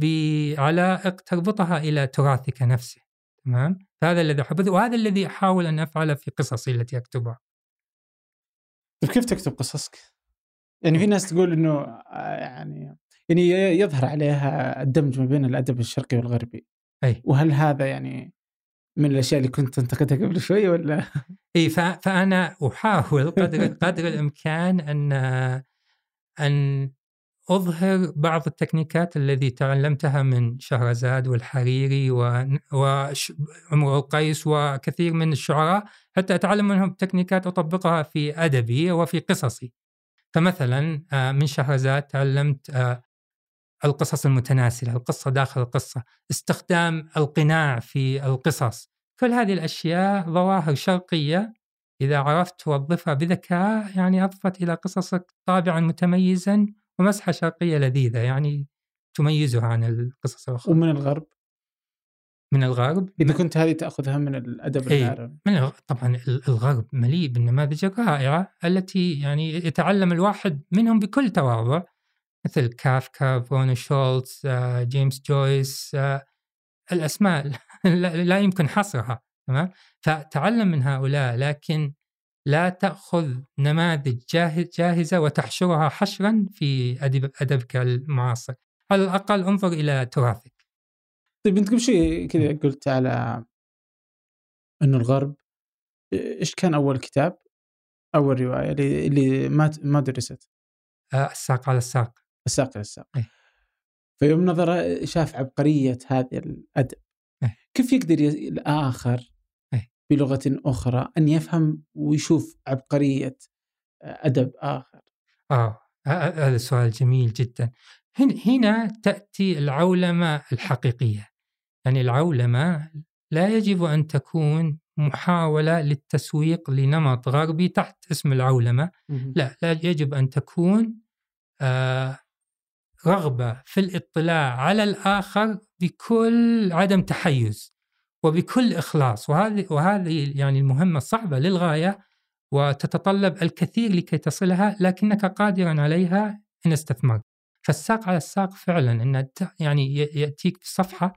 بعلائق تربطها إلى تراثك نفسه. تمام هذا الذي أحبه وهذا الذي أحاول أن أفعله في قصصي التي أكتبها طيب كيف تكتب قصصك؟ يعني في ناس تقول إنه آه، يعني يعني يظهر عليها الدمج ما بين الأدب الشرقي والغربي. اي وهل هذا يعني من الأشياء اللي كنت تنتقدها قبل شوي ولا؟ اي فأنا أحاول قدر قدر الإمكان أن أن أظهر بعض التكنيكات التي تعلمتها من شهرزاد والحريري وعمر القيس وكثير من الشعراء حتى أتعلم منهم تكنيكات أطبقها في أدبي وفي قصصي. فمثلا آه، من شهرزاد تعلمت آه، القصص المتناسلة القصة داخل القصة استخدام القناع في القصص كل هذه الأشياء ظواهر شرقية إذا عرفت توظفها بذكاء يعني أضفت إلى قصصك طابعا متميزا ومسحة شرقية لذيذة يعني تميزها عن القصص الأخرى. ومن الغرب؟ من الغرب؟ إذا كنت هذه تأخذها من الأدب إيه، العربي. من طبعا ال- الغرب مليء بالنماذج الرائعة التي يعني يتعلم الواحد منهم بكل تواضع مثل كافكا، فون شولتز، آه، جيمس جويس، آه، الأسماء لا يمكن حصرها تمام؟ فتعلم من هؤلاء لكن لا تأخذ نماذج جاهز جاهزة وتحشرها حشرا في أدب أدبك المعاصر. على الأقل انظر إلى تراثك. طيب أنت قبل شوي كذا قلت على انه الغرب إيش كان أول كتاب؟ أول رواية اللي, ما ما درست؟ آه، الساق على الساق. الساق إلى الساق. إيه. فيوم نظر شاف عبقرية هذا الأدب. إيه. كيف يقدر يس- بلغة أخرى أن يفهم ويشوف آخر. آه ه- ه- هذا سؤال جميل جدا. هن- هنا تأتي العولمة الحقيقية. يعني العولمة لا يجب أن تكون محاولة للتسويق لنمط غربي تحت اسم العولمة. لا لا يجب أن تكون آه، رغبة في الاطلاع على الآخر بكل عدم تحيز. وبكل إخلاص. وهذه وهذه يعني المهمة صعبة للغاية وتتطلب الكثير لكي تصلها لكنك قادرا عليها إن استثمرت. فالساق على الساق فعلا أن يعني يأتيك بصفحة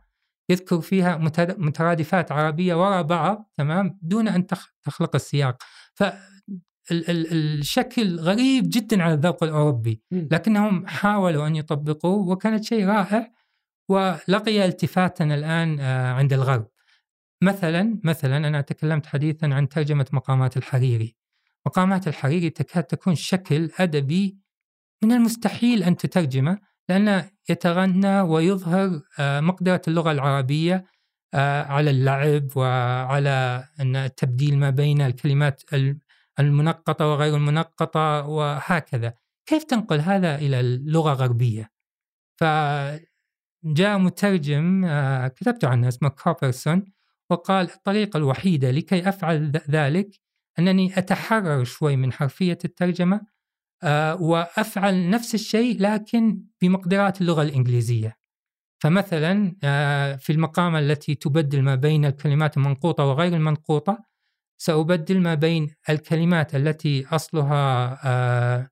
يذكر فيها مترادفات عربية وراء بعض تمام؟ دون أن تخ- تخلق السياق. ف ال- ال- الشكل غريب جدا على الذوق الأوروبي. مم. لكنهم حاولوا أن يطبقوه وكانت شيء رائع. ولقي التفاتا الآن آه، عند الغرب. مثلا مثلا أنا تكلمت حديثا عن ترجمة مقامات الحريري. مقامات الحريري تكاد تكون شكل أدبي من المستحيل أن تترجمه لأنه يتغنى ويظهر آه، مقدرة اللغة العربية آه، على اللعب وعلى أن التبديل ما بين الكلمات ال- المنقطة وغير المنقطة وهكذا. كيف تنقل هذا إلى اللغة غربية فجاء مترجم آه، كتبت عنه اسمه كوبرسون وقال الطريقة الوحيدة لكي أفعل ذلك أنني أتحرر شوي من حرفية الترجمة آه، وأفعل نفس الشيء لكن بمقدرات اللغة الإنجليزية. فمثلا آه، في المقامة التي تبدل ما بين الكلمات المنقوطة وغير المنقوطة سأبدل ما بين الكلمات التي أصلها آه،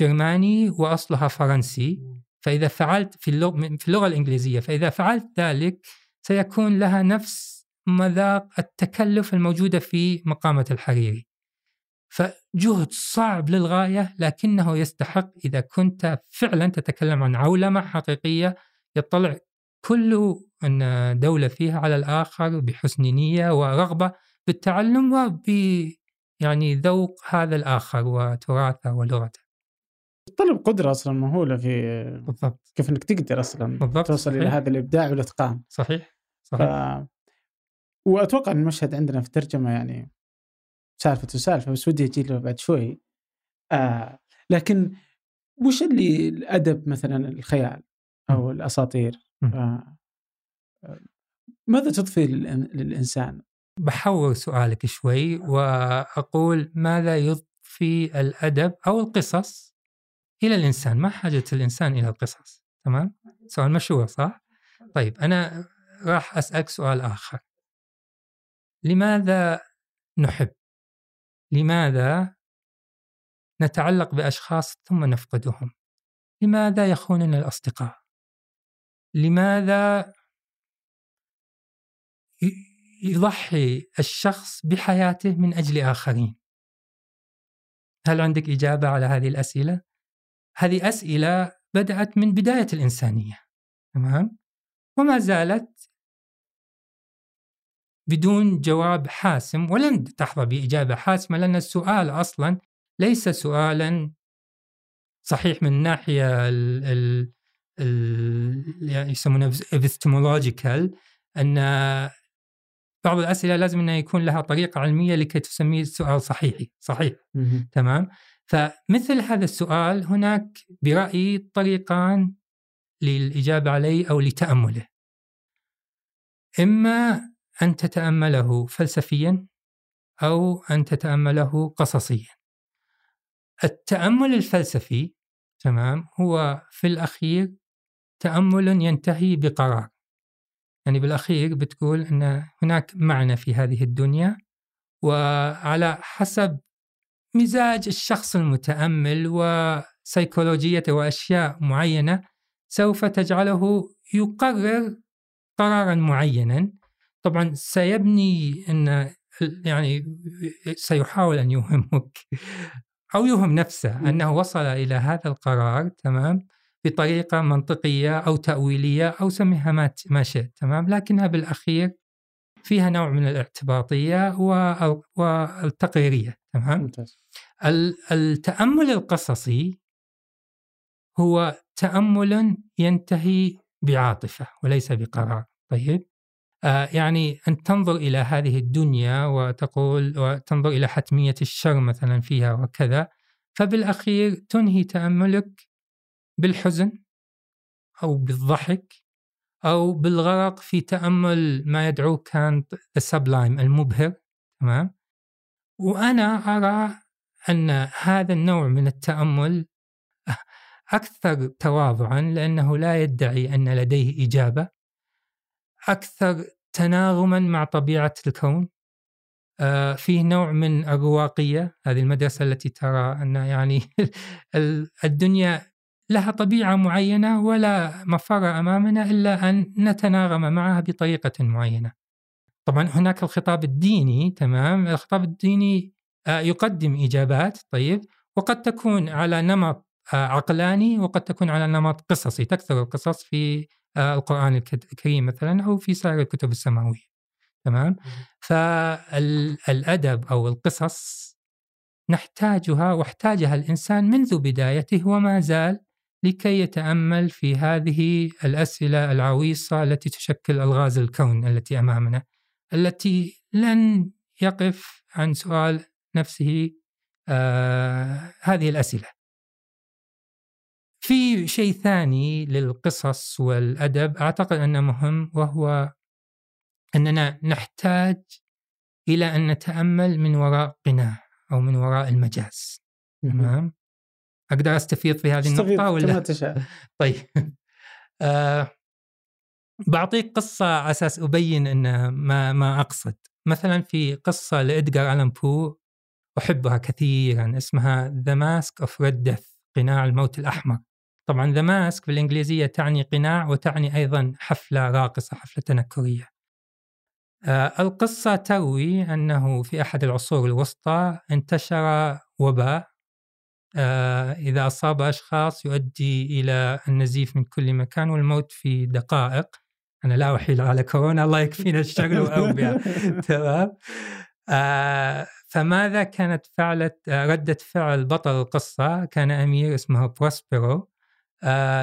جرماني وأصلها فرنسي. فإذا فعلت في اللغة, في اللغة الإنجليزية فإذا فعلت ذلك سيكون لها نفس مذاق التكلف الموجودة في مقامة الحريري. فجهد صعب للغاية لكنه يستحق إذا كنت فعلا تتكلم عن عولمة حقيقية يطلع كل دولة فيها على الآخر بحسن نية ورغبة بالتعلم وب يعني ذوق هذا الآخر وتراثه ولغته. طلب قدرة أصلا مهولة في بالضبط. كيف إنك تقدر أصلا بالضبط، توصل إلى صحيح. هذا الإبداع والإتقان. صحيح. ف... وأتوقع إن المشهد عندنا في الترجمة يعني سالفة وسالفة بس ودي أجي له بعد شوي آه لكن وش اللي الأدب مثلا الخيال أو الأساطير. آه ماذا تضفي للإنسان؟ بحور سؤالك شوي وأقول ماذا يضفي الأدب أو القصص إلى الإنسان ما حاجة الإنسان إلى القصص تمام؟ سؤال مشهور صح؟ طيب أنا راح أسألك سؤال آخر لماذا نحب؟ لماذا نتعلق بأشخاص ثم نفقدهم؟ لماذا يخوننا الأصدقاء؟ لماذا يضحي الشخص بحياته من أجل آخرين؟ هل عندك إجابة على هذه الأسئلة؟ هذه أسئلة بدأت من بداية الإنسانية تمام؟ وما زالت بدون جواب حاسم ولن تحظى بإجابة حاسمة لأن السؤال أصلا ليس سؤالا صحيح من الناحية ال ال ال يعني يسمونه epistemological أن بعض الأسئلة لازم أنها يكون لها طريقة علمية لكي تسميه سؤال صحيحي صحيح. تمام؟ فمثل هذا السؤال هناك برأيي طريقان للإجابة عليه أو لتأمله. إما أن تتأمله فلسفيا أو أن تتأمله قصصيا. التأمل الفلسفي تمام هو في الأخير تأمل ينتهي بقرار. يعني بالأخير بتقول أن هناك معنى في هذه الدنيا وعلى حسب مزاج الشخص المتأمل وسيكولوجيته وأشياء معينة سوف تجعله يقرر قرارا معينا. طبعا سيبني أن يعني سيحاول أن يوهمك أو يوهم نفسه أنه وصل إلى هذا القرار تمام؟ بطريقة منطقية أو تأويلية أو سميها ما ما شئت تمام؟ لكنها بالأخير فيها نوع من الاعتباطية والتقريرية تمام؟ ممتاز. التأمل القصصي هو تأمل ينتهي بعاطفة وليس بقرار. طيب؟ يعني أن تنظر إلى هذه الدنيا وتقول وتنظر إلى حتمية الشر مثلا فيها وكذا فبالأخير تنهي تأملك بالحزن أو بالضحك أو بالغرق في تأمل ما يدعو كانت السبلايم المبهر تمام؟ وأنا أرى أن هذا النوع من التأمل أكثر تواضعا لأنه لا يدعي أن لديه إجابة. أكثر تناغما مع طبيعة الكون؟ آه فيه نوع من الرواقية هذه المدرسة التي ترى أن يعني الدنيا لها طبيعة معينة ولا مفر أمامنا إلا أن نتناغم معها بطريقة معينة. طبعا هناك الخطاب الديني تمام؟ الخطاب الديني آه، يقدم إجابات طيب؟ وقد تكون على نمط آه، عقلاني وقد تكون على نمط قصصي. تكثر القصص في القرآن الكريم مثلا أو في سائر الكتب السماوية تمام فالأدب أو القصص نحتاجها واحتاجها الإنسان منذ بدايته وما زال لكي يتأمل في هذه الأسئلة العويصة التي تشكل ألغاز الكون التي أمامنا التي لن يقف عن سؤال نفسه آه هذه الأسئلة. في شيء ثاني للقصص والأدب أعتقد أنه مهم وهو أننا نحتاج إلى أن نتأمل من وراء قناع أو من وراء المجاز. تمام؟ أقدر أستفيض في هذه النقطة ولا؟ كما تشاء. طيب. آه بعطيك قصة على أساس أبين أن ما ما أقصد. مثلا في قصة لإدجار ألان بو أحبها كثيرا اسمها The Masque of Red Death قناع الموت الأحمر. طبعا the masque بالإنجليزية تعني قناع وتعني أيضا حفلة راقصة حفلة تنكرية. آه القصة تروي أنه في أحد العصور الوسطى انتشر وباء. آه، إذا أصاب أشخاص يؤدي إلى النزيف من كل مكان والموت في دقائق. أنا لا أحيل على كورونا الله يكفينا الشر والأوبئة تمام. آه، فماذا كانت فعلة آه، ردة فعل بطل القصة؟ كان أمير اسمه بروسبرو.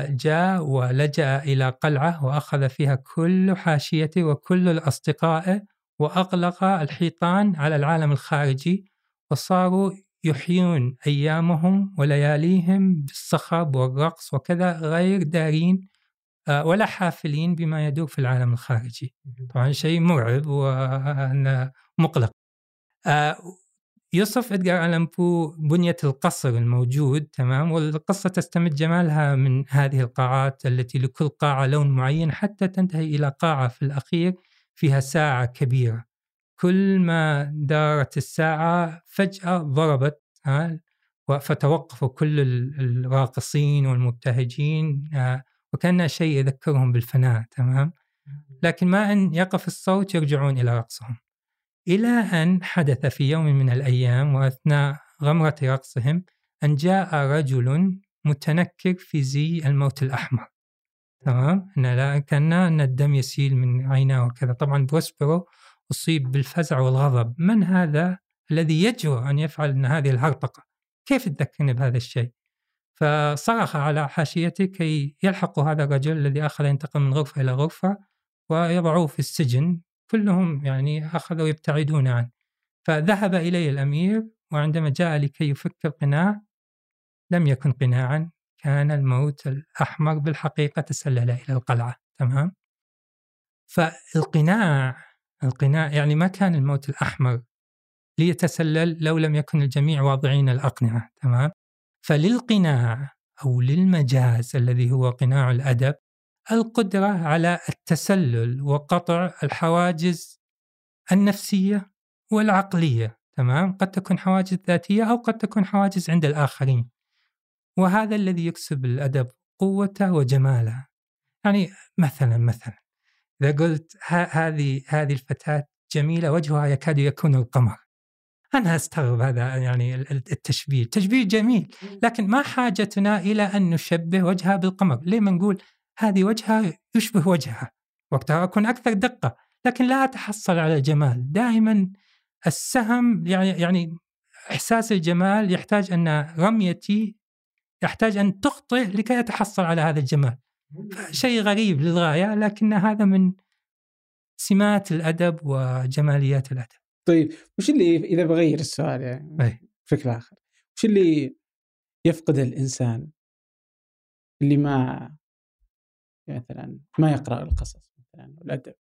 جاء ولجأ إلى قلعة وأخذ فيها كل حاشيته وكل الأصدقاء وأغلق الحيطان على العالم الخارجي وصاروا يحيون أيامهم ولياليهم بالصخب والرقص وكذا غير دارين آه، ولا حافلين بما يدور في العالم الخارجي. طبعا شيء مرعب ومقلق يوصف إدغار ألان بو بنية القصر الموجود تمام؟ والقصة تستمد جمالها من هذه القاعات التي لكل قاعة لون معين حتى تنتهي إلى قاعة في الأخير فيها ساعة كبيرة. كل ما دارت الساعة فجأة ضربت فتوقفوا كل الراقصين والمبتهجين وكأن شيء يذكرهم بالفناء تمام؟ لكن ما أن يقف الصوت يرجعون إلى رقصهم. إلى أن حدث في يوم من الأيام وأثناء غمرة رقصهم أن جاء رجل متنكر في زي الموت الأحمر. تمام؟ كأن أن الدم يسيل من عيناه وكذا. طبعا بروسبرو أصيب بالفزع والغضب. من هذا الذي يجرؤ أن يفعل هذه الهرطقة؟ كيف تذكرني بهذا الشيء؟ فصرخ على حاشيته كي يلحقوا هذا الرجل الذي أخذ ينتقل من غرفة إلى غرفة ويضعوه في السجن كلهم يعني أخذوا يبتعدون عنه. فذهب إليه الأمير وعندما جاء لكي يفك القناع لم يكن قناعا كان الموت الأحمر بالحقيقة تسلل إلى القلعة. تمام؟ فالقناع القناع يعني ما كان الموت الأحمر ليتسلل لو لم يكن الجميع واضعين الأقنعة. تمام؟ فللقناع أو للمجاز الذي هو قناع الأدب القدرة على التسلل وقطع الحواجز النفسية والعقلية تمام؟ قد تكون حواجز ذاتية أو قد تكون حواجز عند الآخرين. وهذا الذي يكسب الأدب قوته وجماله. يعني مثلا مثلا إذا قلت هذه هذه الفتاة جميلة وجهها يكاد يكون القمر. أنا أستغرب هذا يعني التشبيه. تشبيه جميل لكن ما حاجتنا إلى أن نشبه وجهها بالقمر؟ ليه ما نقول هذه وجهها يشبه وجهها. وقتها أكون أكثر دقة لكن لا أتحصل على الجمال دائما السهم يعني يعني إحساس الجمال يحتاج أن رميتي يحتاج أن تخطئ لكي أتحصل على هذا الجمال. شيء غريب للغاية لكن هذا من سمات الأدب وجماليات الأدب. طيب وش اللي إذا بغير السؤال يعني أي. بشكل آخر وش اللي يفقد الإنسان اللي ما مثلا ما يقرأ القصص مثلا والأدب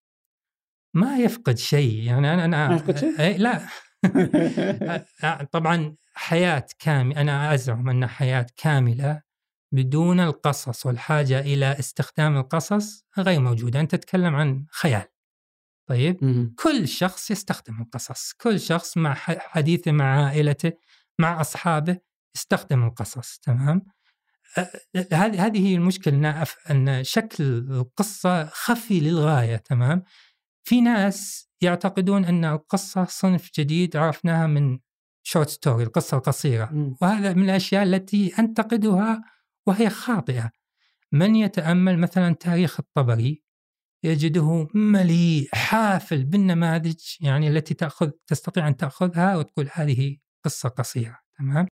ما يفقد شيء يعني أنا أنا ما يفقد شيء؟ أي لا. طبعا حياة كاملة أنا أزعم أن حياة كاملة بدون القصص والحاجة إلى استخدام القصص غير موجودة. أنت تتكلم عن خيال. طيب؟ كل شخص يستخدم القصص. كل شخص مع حديثه مع عائلته مع أصحابه يستخدم القصص تمام؟ هذه هذه هي المشكلة أن شكل القصة خفي للغاية تمام؟ في ناس يعتقدون أن القصة صنف جديد عرفناها من short story القصة القصيرة. م. وهذا من الأشياء التي أنتقدها وهي خاطئة. من يتأمل مثلا تاريخ الطبري يجده مليء حافل بالنماذج يعني التي تأخذ تستطيع أن تأخذها وتقول هذه قصة قصيرة تمام؟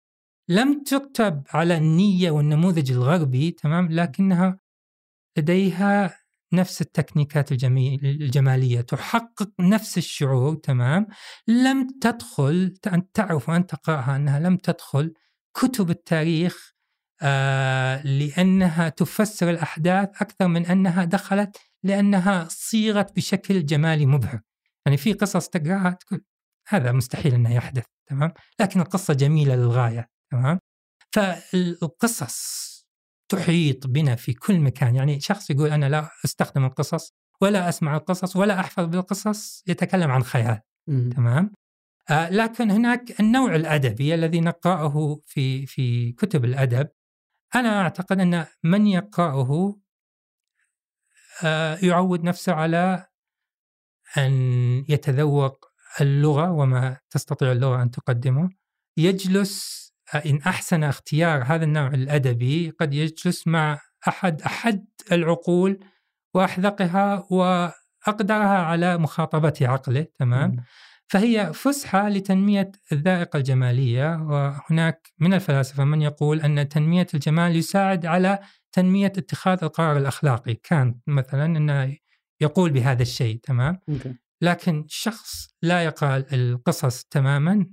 لم تكتب على النية والنموذج الغربي تمام؟ لكنها لديها نفس التكنيكات الجمالية. تحقق نفس الشعور تمام؟ لم تدخل أن تعرف وأن تقرأها أنها لم تدخل كتب التاريخ آه لأنها تفسر الأحداث أكثر من أنها دخلت لأنها صيغت بشكل جمالي مبهر. يعني في قصص تقرأها تقول هذا مستحيل أنه يحدث تمام؟ لكن القصة جميلة للغاية. تمام؟ فالقصص تحيط بنا في كل مكان. يعني شخص يقول أنا لا أستخدم القصص ولا أسمع القصص ولا أحفظ بالقصص يتكلم عن خيال. تمام؟ آه لكن هناك النوع الأدبي الذي نقرأه في في كتب الأدب. أنا أعتقد أن من يقرأه آه يعود نفسه على أن يتذوق اللغة وما تستطيع اللغة أن تقدمه. يجلس إن أحسن اختيار هذا النوع الأدبي قد يجلس مع أحد أحد العقول وأحذقها وأقدرها على مخاطبة عقله تمام؟ فهي فسحة لتنمية الذائقة الجمالية وهناك من الفلاسفة من يقول أن تنمية الجمال يساعد على تنمية اتخاذ القرار الأخلاقي. كان مثلا أنه يقول بهذا الشيء تمام؟ لكن شخص لا يقرأ القصص تماما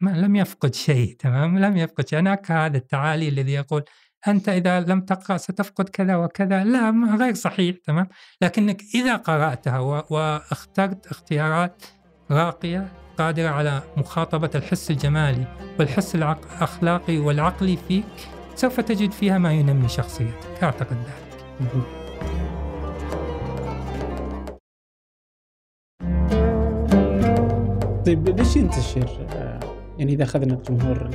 ما لم يفقد شيء تمام؟ لم يفقد شيء. هناك هذا التعالي الذي يقول أنت إذا لم تقرأ ستفقد كذا وكذا. لا غير صحيح تمام؟ لكنك إذا قرأتها وأخترت اختيارات راقية قادرة على مخاطبة الحس الجمالي والحس الأخلاقي والعقلي فيك سوف تجد فيها ما ينمي شخصيتك. أعتقد ذلك. طيب ليش ينتشر؟ يعني إذا أخذنا الجمهور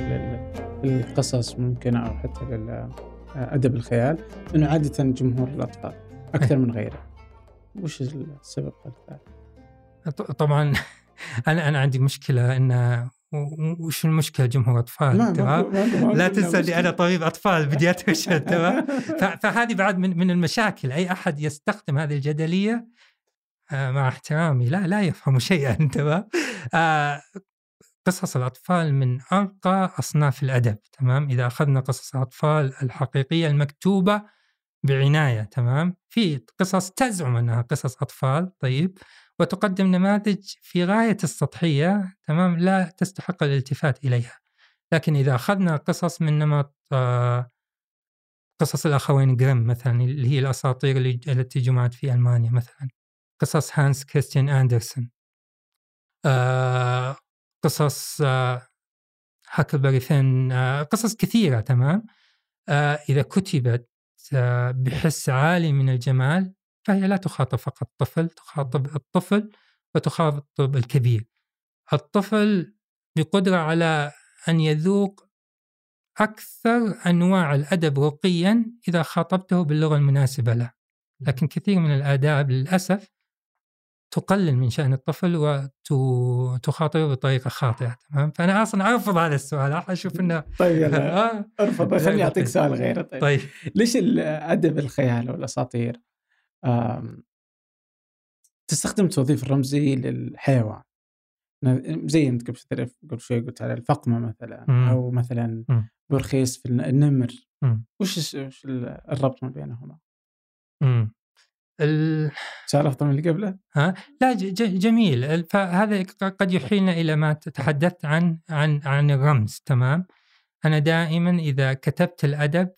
القصص ممكن أو حتى للادب الخيال إنه عادة جمهور الاطفال أكثر من غيره. وش السبب؟ طبعا أنا أنا عندي مشكلة إن وش المشكلة جمهور أطفال؟ تمام؟ لا تنسى إني أنا طبيب أطفال بدي اتوشد تمام؟ فهذه بعد من من المشاكل. أي أحد يستخدم هذه الجدلية آه، مع احترامي لا لا يفهم شيئا تمام؟ آه، قصص الأطفال من أرقى أصناف الأدب تمام؟ إذا أخذنا قصص الأطفال الحقيقية المكتوبة بعناية تمام؟ في قصص تزعم أنها قصص أطفال طيب؟ وتقدم نماذج في غاية السطحية تمام؟ لا تستحق الالتفات إليها. لكن إذا أخذنا قصص من نمط آه قصص الأخوين جريم مثلا اللي هي الأساطير التي جمعت في ألمانيا مثلا. قصص هانس كريستيان أندرسون. آه قصص هاكلبري فين قصص كثيرة تمام؟ آه، إذا كتبت آه، بحس عالي من الجمال فهي لا تخاطب فقط الطفل تخاطب الطفل وتخاطب الكبير. الطفل بقدرة على أن يذوق أكثر أنواع الأدب رقيا إذا خاطبته باللغة المناسبة له. لكن كثير من الآداب للأسف تقلل من شأن الطفل وتخاطبه بطريقة خاطئة تمام فأنا أصلا أرفض هذا السؤال أشوف أنه طيب آه. أرفض خليني أعطيك سؤال غيره طيب, طيب. ليش الأدب الخيال والأساطير تستخدم التوظيف الرمزي للحيوان زي أنت قبل قبل شوي قلت على الفقمة مثلا مم. أو مثلا مم. برخيص في النمر مم. وش وش الربط ما بينهما؟ مم. ال... سؤال افضل من اللي قبله؟ ها؟ لا ج... ج... جميل. فهذا قد يحيلنا إلى ما تحدثت عن عن عن الرمز. تمام؟ أنا دائما إذا كتبت الأدب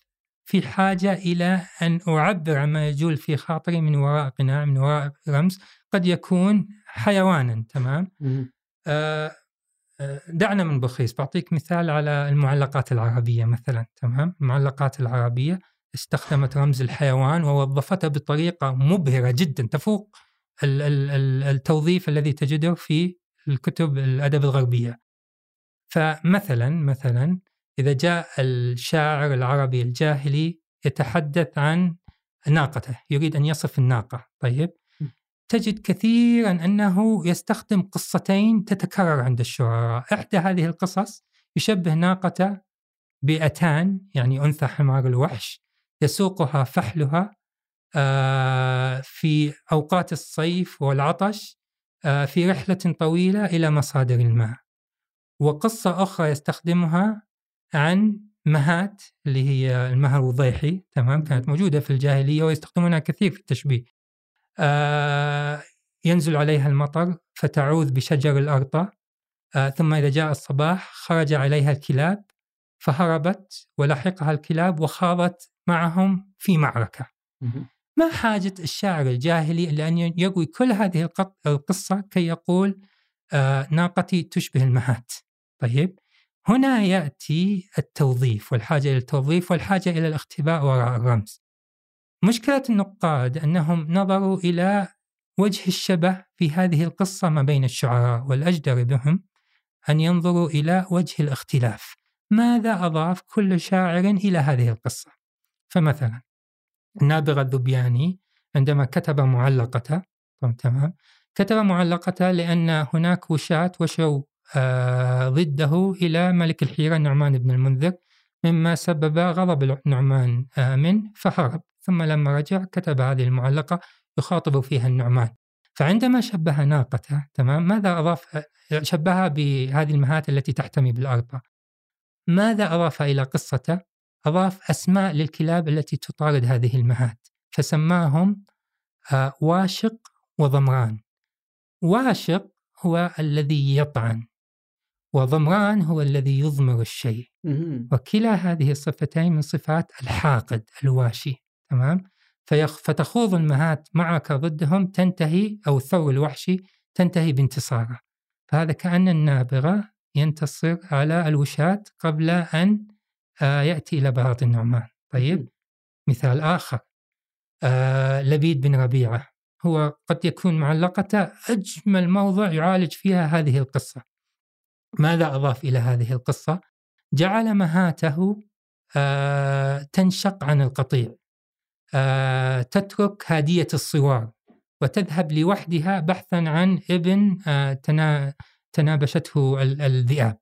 في حاجة إلى أن أعبر عما يجول في خاطري من وراء قناع من وراء رمز قد يكون حيوانا. تمام؟ آه، آه، دعنا من بخيس بعطيك مثال على المعلقات العربية مثلا. تمام؟ المعلقات العربية. استخدمت رمز الحيوان ووظفته بطريقة مبهرة جدا تفوق ال- ال- ال- التوظيف الذي تجده في الكتب الأدب الغربية. فمثلا مثلا إذا جاء الشاعر العربي الجاهلي يتحدث عن ناقته يريد أن يصف الناقة. طيب تجد كثيرا أنه يستخدم قصتين تتكرر عند الشعراء، إحدى هذه القصص يشبه ناقته بأتان يعني أنثى حمار الوحش. يسوقها فحلها آه، في أوقات الصيف والعطش آه، في رحلة طويلة إلى مصادر الماء. وقصة أخرى يستخدمها عن مهات اللي هي المها الوضيحي تمام كانت موجودة في الجاهلية ويستخدمونها كثير في التشبيه. آه، ينزل عليها المطر فتعوذ بشجر الأرطى آه، ثم إذا جاء الصباح خرج عليها الكلاب فهربت ولحقها الكلاب وخاضت معهم في معركة. ما حاجة الشاعر الجاهلي إلا أن يروي كل هذه القصة كي يقول آه، ناقتي تشبه المهات. طيب هنا يأتي التوظيف والحاجة إلى التوظيف والحاجة إلى الاختباء وراء الرمز. مشكلة النقاد أنهم نظروا إلى وجه الشبه في هذه القصة ما بين الشعراء والأجدر بهم أن ينظروا إلى وجه الاختلاف. ماذا أضاف كل شاعر إلى هذه القصة؟ فمثلا النابغة الذبياني عندما كتب معلقته تمام كتب معلقته لأن هناك وشاة وشوا آه ضده إلى ملك الحيرة النعمان بن المنذر مما سبب غضب النعمان آه منه فهرب. ثم لما رجع كتب هذه المعلقة يخاطب فيها النعمان. فعندما شبه ناقته تمام ماذا أضاف شبهها بهذه المهات التي تحتمي بالأرض ماذا أضاف إلى قصته؟ أضاف أسماء للكلاب التي تطارد هذه المهات فسماهم آه، واشق وضمران. واشق هو الذي يطعن وضمران هو الذي يضمر الشيء. وكلا هذه الصفتين من صفات الحاقد الواشي تمام؟ فتخوض المهات معك ضدهم تنتهي أو الثور الوحشي تنتهي بانتصاره. فهذا كأن النابغة ينتصر على الوشاة قبل أن آه، يأتي إلى بلاط النعمان. طيب مثال آخر. آه لبيد بن ربيعة. هو قد يكون معلقته أجمل موضع يعالج فيها هذه القصة. ماذا أضاف إلى هذه القصة؟ جعل مهاته آه تنشق عن القطيع. تترك هادية الصوار وتذهب لوحدها بحثا عن ابن تنابشته الذئاب.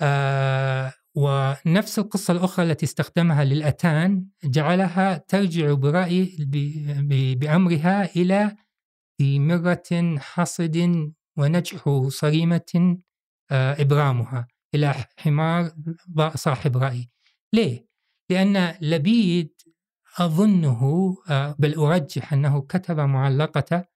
آه، ونفس القصة الأخرى التي استخدمها للأتان جعلها ترجع برأي بأمرها إلى مرة حصد ونجح صريمة إبرامها إلى حمار صاحب رأي. ليه؟ لأن لبيد أظنه آه، بل أرجح أنه كتب معلقته آه،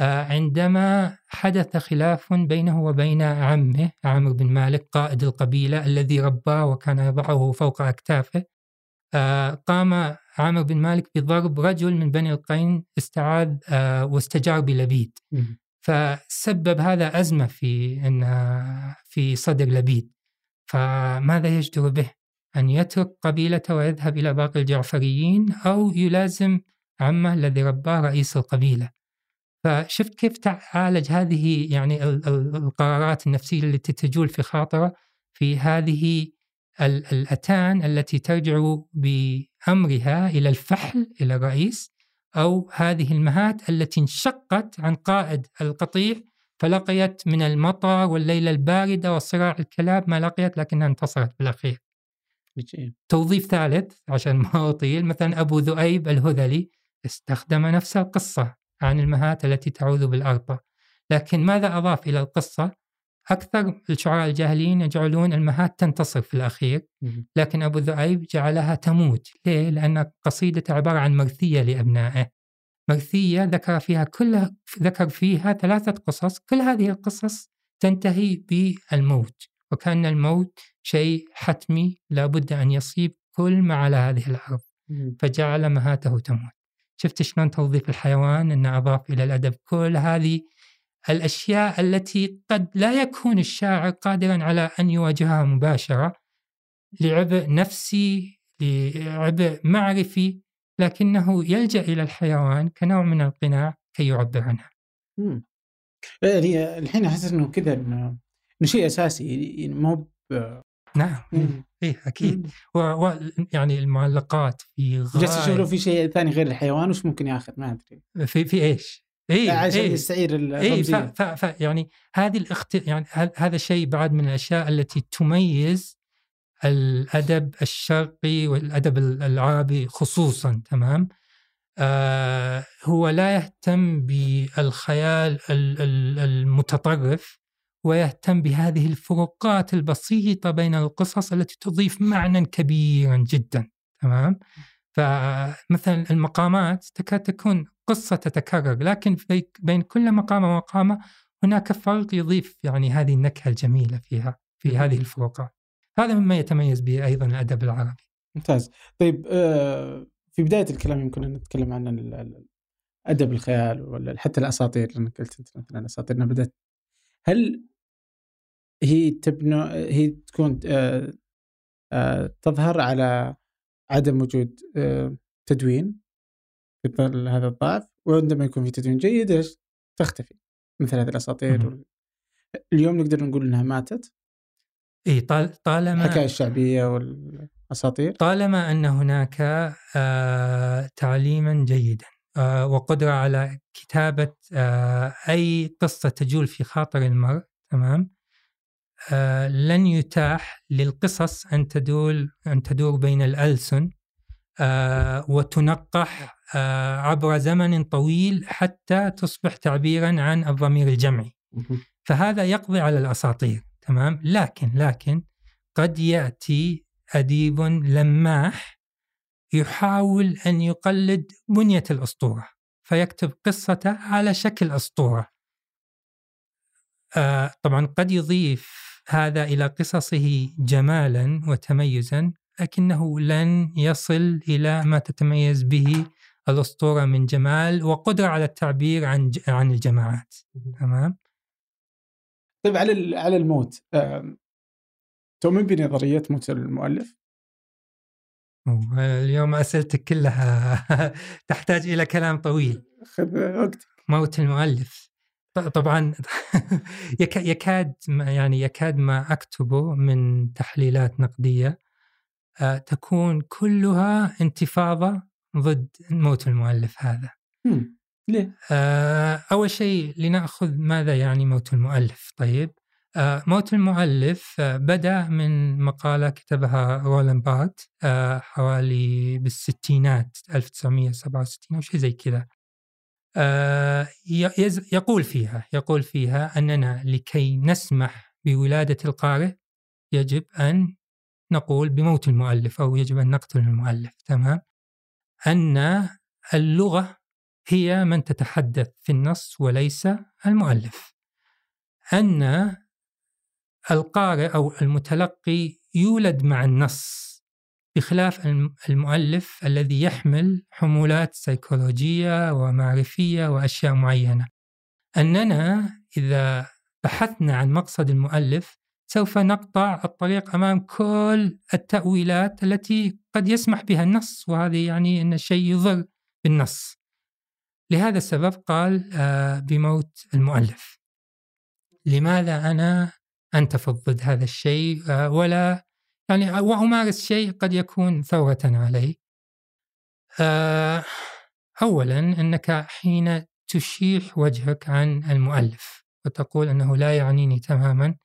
عندما حدث خلاف بينه وبين عمه عامر بن مالك قائد القبيلة الذي رباه وكان يضعه فوق أكتافه آه، قام عامر بن مالك بضرب رجل من بني القين استعاذ واستجار بلبيد. فسبب هذا أزمة في إن في صدر لبيد. فماذا يجدر به؟ أن يترك قبيلته ويذهب إلى باقي الجعفريين أو يلازم عمه الذي رباه رئيس القبيلة. فشفت كيف تعالج هذه يعني القرارات النفسية التي تجول في خاطره في هذه الأتان التي ترجع بأمرها إلى الفحل إلى الرئيس أو هذه المهات التي انشقت عن قائد القطيع فلقيت من المطر والليلة الباردة وصراع الكلاب ما لقيت لكنها انتصرت بالأخير. توظيف ثالث عشان ما أطيل مثلا أبو ذؤيب الهذلي استخدم نفس القصة. عن المهات التي تعوذ بالأرض. لكن ماذا أضاف إلى القصة؟ أكثر الشعراء الجاهليين يجعلون المهات تنتصر في الأخير لكن أبو ذؤيب جعلها تموت. ليه؟ لأن قصيدته عبارة عن مرثية لأبنائه. مرثية ذكر فيها كل ذكر فيها ثلاثة قصص. كل هذه القصص تنتهي بالموت. وكان الموت شيء حتمي لابد أن يصيب كل ما على هذه الأرض. فجعل مهاته تموت. شفت شلون توظيف الحيوان أنه أضاف إلى الأدب. كل هذه الأشياء التي قد لا يكون الشاعر قادرا على أن يواجهها مباشرة لعبء نفسي لعبء معرفي لكنه يلجأ إلى الحيوان كنوع من القناع كي يعبر عنها. يعني الحين أحس أنه كذا أنه شيء أساسي يعني مو نعم إيه أكيد. و... و... يعني المعلقات في غاية. جالس أشوف في شيء ثاني غير الحيوان وش ممكن ياخذ؟ ما أدري. في في إيش؟ اي عشان إيه. يستعير اي ف... ف... ف... يعني هذه الاخت يعني هذا الشيء بعد من الأشياء التي تميز الأدب الشرقي والأدب العربي خصوصا تمام؟ آه هو لا يهتم بالخيال المتطرف ويهتم بهذه الفروقات البسيطة بين القصص التي تضيف معنى كبيرا جدا تمام؟ فمثلا المقامات تكاد تكون قصة تتكرر لكن بين كل مقام ومقامة هناك فرق يضيف يعني هذه النكهة الجميلة فيها في هذه الفروقات. هذا مما يتميز به أيضا الأدب العربي. ممتاز. طيب آه، في بداية الكلام يمكن أن نتكلم عن أدب الخيال ولا حتى الأساطير لأنك قلت أنت مثلا أساطيرنا بدأت هل هي تبنى هي تكون آه، آه، تظهر على عدم وجود آه، تدوين في ظل هذا الضعف وعندما يكون في تدوين جيد إيش؟ تختفي مثل هذه الأساطير اليوم نقدر نقول إنها ماتت. إي طالما الحكاية الشعبية والأساطير. طالما أن هناك آه تعليما جيدا آه وقدرة على كتابة آه أي قصة تجول في خاطر المرء تمام؟ لن يتاح للقصص أن تدور أن تدور بين الألسن آه، وتنقح آه، عبر زمن طويل حتى تصبح تعبيرا عن الضمير الجمعي. فهذا يقضي على الأساطير تمام؟ لكن لكن قد يأتي أديب لماح يحاول أن يقلد بنية الأسطورة فيكتب قصته على شكل أسطورة. طبعا قد يضيف هذا إلى قصصه جمالا وتميزا لكنه لن يصل إلى ما تتميز به الأسطورة من جمال وقدرة على التعبير عن عن الجماعات. تمام؟ طيب على على الموت تؤمن بنظرية موت المؤلف؟ اليوم أسئلتك كلها تحتاج إلى كلام طويل. خذ وقتك. موت المؤلف. طبعا يكاد يعني يكاد ما اكتبه من تحليلات نقدية آه، تكون كلها انتفاضة ضد موت المؤلف هذا. ليه؟ آه، أول شيء لنأخذ ماذا يعني موت المؤلف طيب؟ آه، موت المؤلف بدأ من مقالة كتبها رولان بارت حوالي بالستينات 1967 أو شيء زي كذا. آه، يقول فيها يقول فيها أننا لكي نسمح بولادة القارئ يجب أن نقول بموت المؤلف أو يجب أن نقتل المؤلف تمام؟ أن اللغة هي من تتحدث في النص وليس المؤلف. أن القارئ أو المتلقي يولد مع النص بخلاف المؤلف الذي يحمل حمولات سيكولوجية ومعرفية وأشياء معينة أننا إذا بحثنا عن مقصد المؤلف سوف نقطع الطريق أمام كل التأويلات التي قد يسمح بها النص وهذه يعني أن الشيء يضر بالنص. لهذا السبب قال آه، بموت المؤلف. لماذا أنا أنتفض ضد هذا الشيء آه، ولا يعني وامارس شيء قد يكون ثورة علي. آه، اولا أنك حين تشيح وجهك عن المؤلف وتقول أنه لا يعنيني تماما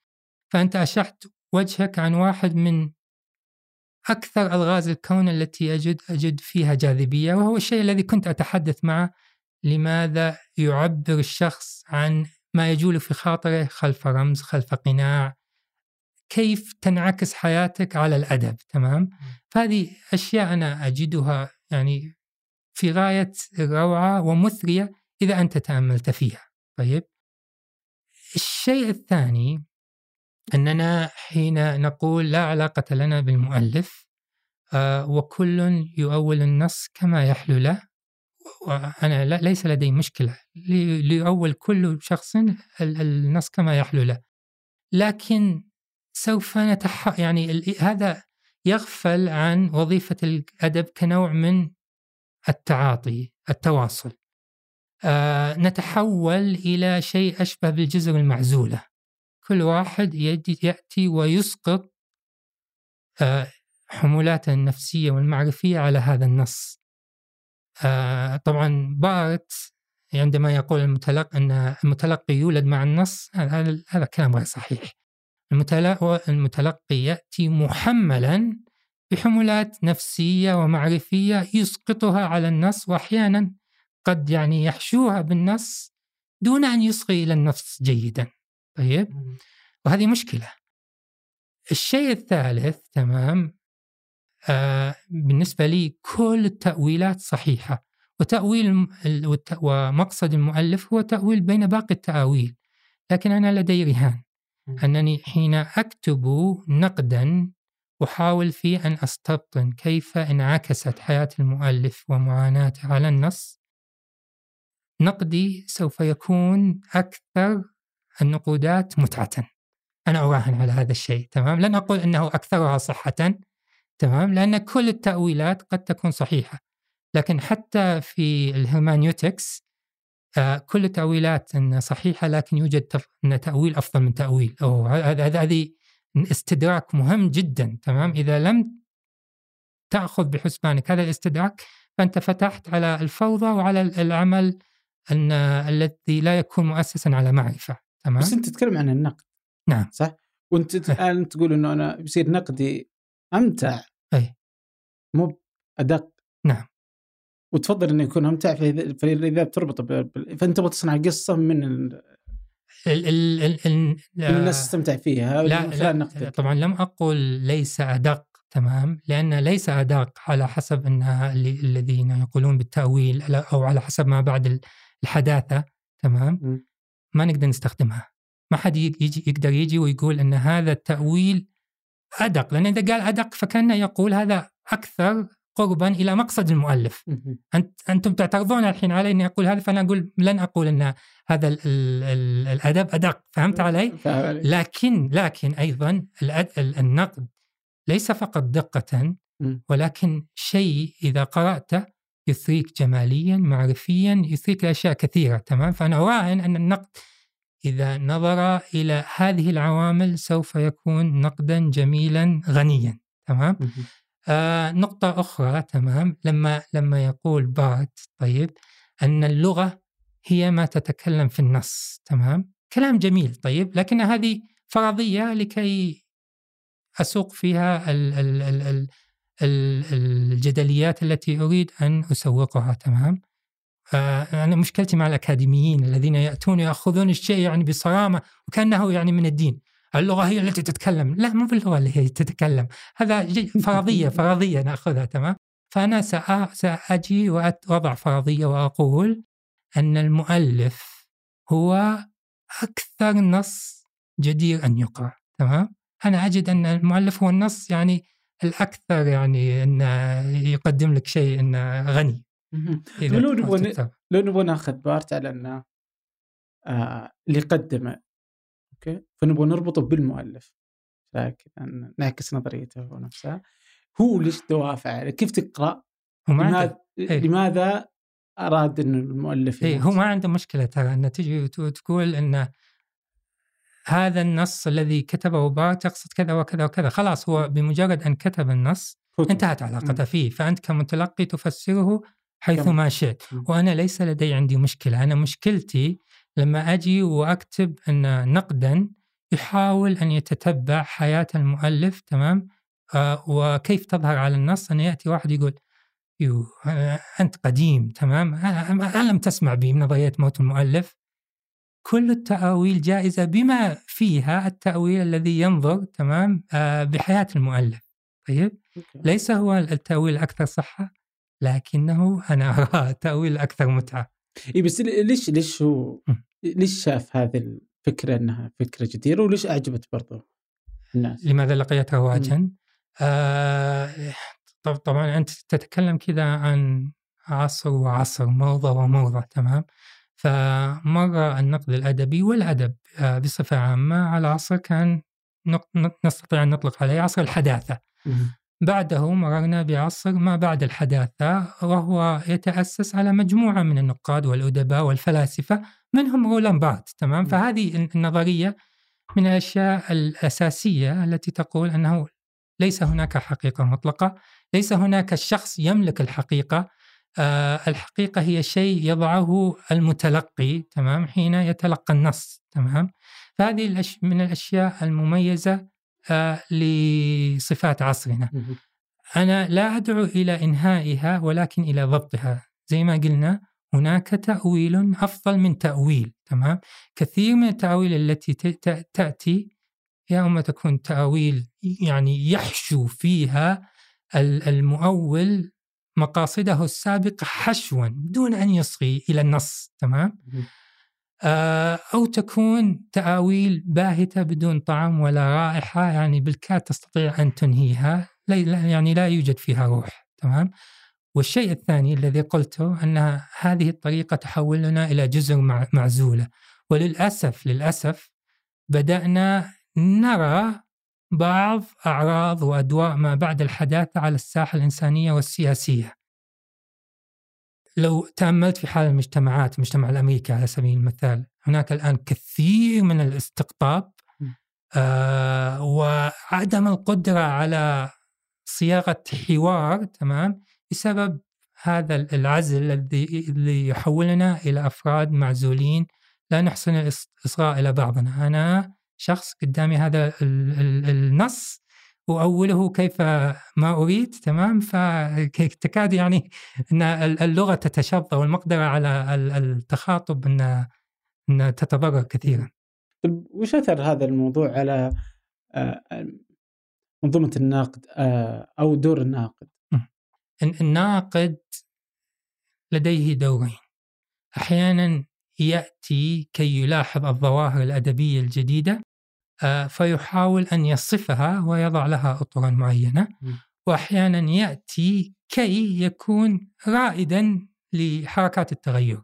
فأنت أشحت وجهك عن واحد من أكثر ألغاز الكون التي أجد أجد فيها جاذبية وهو الشيء الذي كنت أتحدث معه لماذا يعبر الشخص عن ما يجول في خاطره خلف رمز خلف قناع كيف تنعكس حياتك على الأدب تمام؟ فهذه أشياء أنا أجدها يعني في غاية الروعة ومثرية إذا أنت تأملت فيها. طيب؟ الشيء الثاني أننا حين نقول لا علاقة لنا بالمؤلف آه، وكل يؤول النص كما يحلو له وأنا ليس لدي مشكلة ليؤول كل شخص النص كما يحلو له. لكن سوف نتح يعني هذا يغفل عن وظيفة الأدب كنوع من التعاطي التواصل. آه نتحول إلى شيء أشبه بالجزر المعزولة. كل واحد يأتي ويسقط آه، حمولاته النفسية والمعرفية على هذا النص. آه، طبعا بارت عندما يقول المتلقي أن المتلقي يولد مع النص هذا هذا كلام غير صحيح. المتلقي يأتي محملا بحمولات نفسية ومعرفية يسقطها على النص وأحيانا قد يعني يحشوها بالنص دون أن يصغي إلى النص جيدا. طيب؟ وهذه مشكلة. الشيء الثالث تمام آه بالنسبة لي كل التأويلات صحيحة. وتأويل ومقصد المؤلف هو تأويل بين باقي التأويل لكن أنا لدي رهان. أنني حين أكتب نقدا أحاول فيه أن أستبطن كيف انعكست حياة المؤلف ومعاناته على النص. نقدي سوف يكون أكثر النقودات متعة. أنا أراهن على هذا الشيء تمام؟ لن أقول أنه أكثرها صحة تمام؟ لأن كل التأويلات قد تكون صحيحة. لكن حتى في الهرمانيوتكس كل التأويلات صحيحة لكن يوجد تأويل أفضل من تأويل. أو هذه استدراك مهم جدا تمام؟ إذا لم تأخذ بحسبانك هذا الاستدراك فأنت فتحت على الفوضى وعلى العمل أن الذي لا يكون مؤسسا على معرفة تمام؟ بس أنت تتكلم عن النقد. نعم. صح؟ وأنت الآن تقول إنه أنا بيصير نقدي أمتع. اي مو ادق نعم. وتفضل إنه يكون أمتع فاذا بتربط فأنت تبغى تصنع قصة من ال... ال ال ال ال الناس تستمتع فيها لا, لا. طبعا لم أقل ليس أدق تمام لأن ليس أدق على حسب إن الذين يقولون بالتأويل أو على حسب ما بعد الحداثة تمام م. ما نقدر نستخدمها ما حد يجي يقدر يجي ويقول إن هذا التأويل أدق لأن إذا قال أدق فكأنه يقول هذا أكثر قربا إلى مقصد المؤلف. أنت أنتم تعترضون الحين علي إني أقول هذا فأنا أقول لن أقول إن هذا ال ال الأدب أدق فهمت علي؟ لكن لكن أيضا النقد ليس فقط دقة ولكن شيء إذا قرأته يثريك جماليا معرفيا يثريك أشياء كثيرة تمام؟ فأنا أراهن أن النقد إذا نظر إلى هذه العوامل سوف يكون نقدا جميلا غنيا تمام؟ آه نقطة أخرى تمام؟ لما لما يقول بارت طيب أن اللغة هي ما تتكلم في النص تمام؟ كلام جميل طيب لكن هذه فرضية لكي أسوق فيها ال ال ال ال الجدليات التي أريد أن أسوقها تمام؟ أنا مشكلتي مع الأكاديميين الذين يأتون يأخذون الشيء يعني بصرامة وكأنه يعني من الدين. اللغة هي التي تتكلم. لا مو باللغة اللي هي تتكلم. هذا فرضية فرضية نأخذها تمام؟ فأنا سأجي وأضع فرضية وأقول أن المؤلف هو أكثر نص جدير أن يقرأ تمام؟ أنا أجد أن المؤلف هو النص يعني الأكثر يعني انه يقدم لك شيء انه غني. لو نبغى لو نبغى ناخذ بارت على انه آه اللي قدمه okay؟ فنبغى نربطه بالمؤلف. كذا نعكس نظريته هو نفسها هو ليش دوافعه؟ كيف تقرأ؟ وما لماذا, عنده إيه. لماذا أراد إنه المؤلف إيه ينافس؟ هو ما عنده مشكلة ترى أن تجي وت- وتقول إن هذا النص الذي كتبه بارت يقصد كذا وكذا وكذا. خلاص هو بمجرد أن كتب النص. انتهت علاقته فيه. فأنت كمتلقي تفسره حيث ما شئت. وأنا ليس لدي عندي مشكلة. أنا مشكلتي لما أجي وأكتب أن نقدا يحاول أن يتتبع حياة المؤلف تمام؟ آه وكيف تظهر على النص؟ أن يأتي واحد يقول يو أنت قديم تمام؟ آه، الم تسمع بنظريه موت المؤلف. كل التأويل جائزة بما فيها التأويل الذي ينظر تمام؟ آه بحياة المؤلف. طيب. ليس هو التأويل الأكثر صحة لكنه أنا أراه التأويل الأكثر متعة. إي بس ليش ليش هو. ليش شاف هذه الفكرة إنها فكرة جديرة وليش أعجبت برضو الناس؟ لماذا لقيت رواجا آه طب- طبعا أنت تتكلم كذا عن عصر وعصر موضة وموضة تمام فمر النقد الأدبي والأدب آه بصفة عامة على عصر كان نستطيع أن نطلق عليه عصر الحداثة مم. بعده مررنا بعصر ما بعد الحداثة وهو يتأسس على مجموعة من النقاد والأدباء والفلاسفة منهم رولان بارت تمام م. فهذه النظرية من الأشياء الأساسية التي تقول أنه ليس هناك حقيقة مطلقة ليس هناك شخص يملك الحقيقة آه الحقيقة هي شيء يضعه المتلقي تمام حين يتلقى النص تمام فهذه. من الأشياء المميزة لصفات عصرنا. أنا لا أدعو إلى إنهائها ولكن إلى ضبطها زي ما قلنا هناك تأويل أفضل من تأويل تمام كثير من التأويل التي تأتي يا أما تكون تأويل يعني يحشو فيها ال- المؤول مقاصده السابقة حشوا دون أن يصغي إلى النص تمام. آه، أو تكون تأويل باهتة بدون طعم ولا رائحة يعني بالكاد تستطيع أن تنهيها لا يعني لا يوجد فيها روح تمام؟ والشيء الثاني الذي قلته أن هذه الطريقة تحولنا إلى جزر مع- معزولة. وللأسف للأسف بدأنا نرى بعض أعراض وأدواء ما بعد الحداثة على الساحة الإنسانية والسياسية. لو تأملت في حال المجتمعات المجتمع الأمريكي على سبيل المثال هناك الآن كثير من الاستقطاب. آه وعدم القدرة على صياغة حوار تمام بسبب هذا العزل الذي اللي يحولنا إلى أفراد معزولين لا نحسن الإص- الإصغاء إلى بعضنا أنا شخص قدامي هذا ال- ال- النص وأوله كيف ما أريد تمام؟ فتكاد يعني أن اللغة تتشظى والمقدرة على ال- التخاطب أن أن تتضرر كثيرا. طيب وش أثر هذا الموضوع على آه، منظومة النقد آه، أو دور الناقد؟ الن- الناقد لديه دورين. أحيانا يأتي كي يلاحظ الظواهر الأدبية الجديدة فيحاول أن يصفها ويضع لها اطرا معينة. م. واحيانا يأتي كي يكون رائدا لحركات التغير.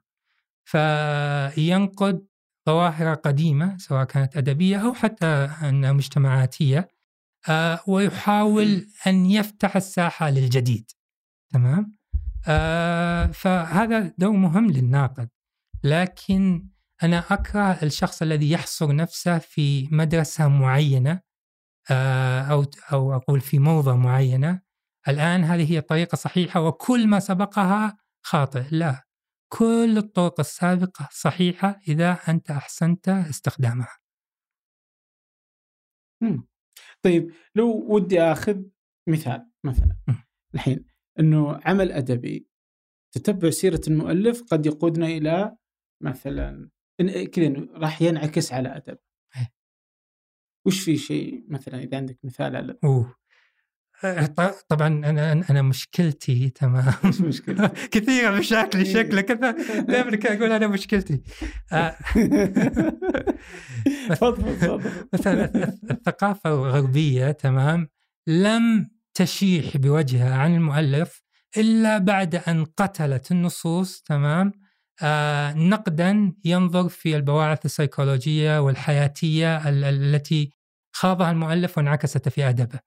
فينقد ظواهر قديمة سواء كانت أدبية أو حتى أنها مجتمعاتية آه، ويحاول أن يفتح الساحة للجديد. تمام؟ آه فهذا دور مهم للناقد. لكن أنا أكره الشخص الذي يحصر نفسه في مدرسة معينة آه أو أو أقول في موضة معينة الآن هذه هي الطريقة الصحيحه وكل ما سبقها خاطئ لا كل الطرق السابقة صحيحة إذا أنت أحسنت استخدامها مم. طيب لو ودي آخذ مثال مثلا مم. الحين إنه عمل أدبي تتبع سيرة المؤلف قد يقودنا إلى مثلا كذا راح ينعكس على أدب. إيه. وش في شيء مثلا إذا عندك مثال على أوه آه، طبعا أنا أنا مشكلتي تمام مشكلة؟ كثيره بشكل إيه. شكله كذا دائما أقول أنا مشكلتي آه، مثلا الثقافة الغربية تمام لم تشيح بوجهها عن المؤلف إلا بعد أن قتلت النصوص تمام نقدا ينظر في البواعث السيكولوجية والحياتية ال- ال- التي خاضها المؤلف وانعكست في أدبه.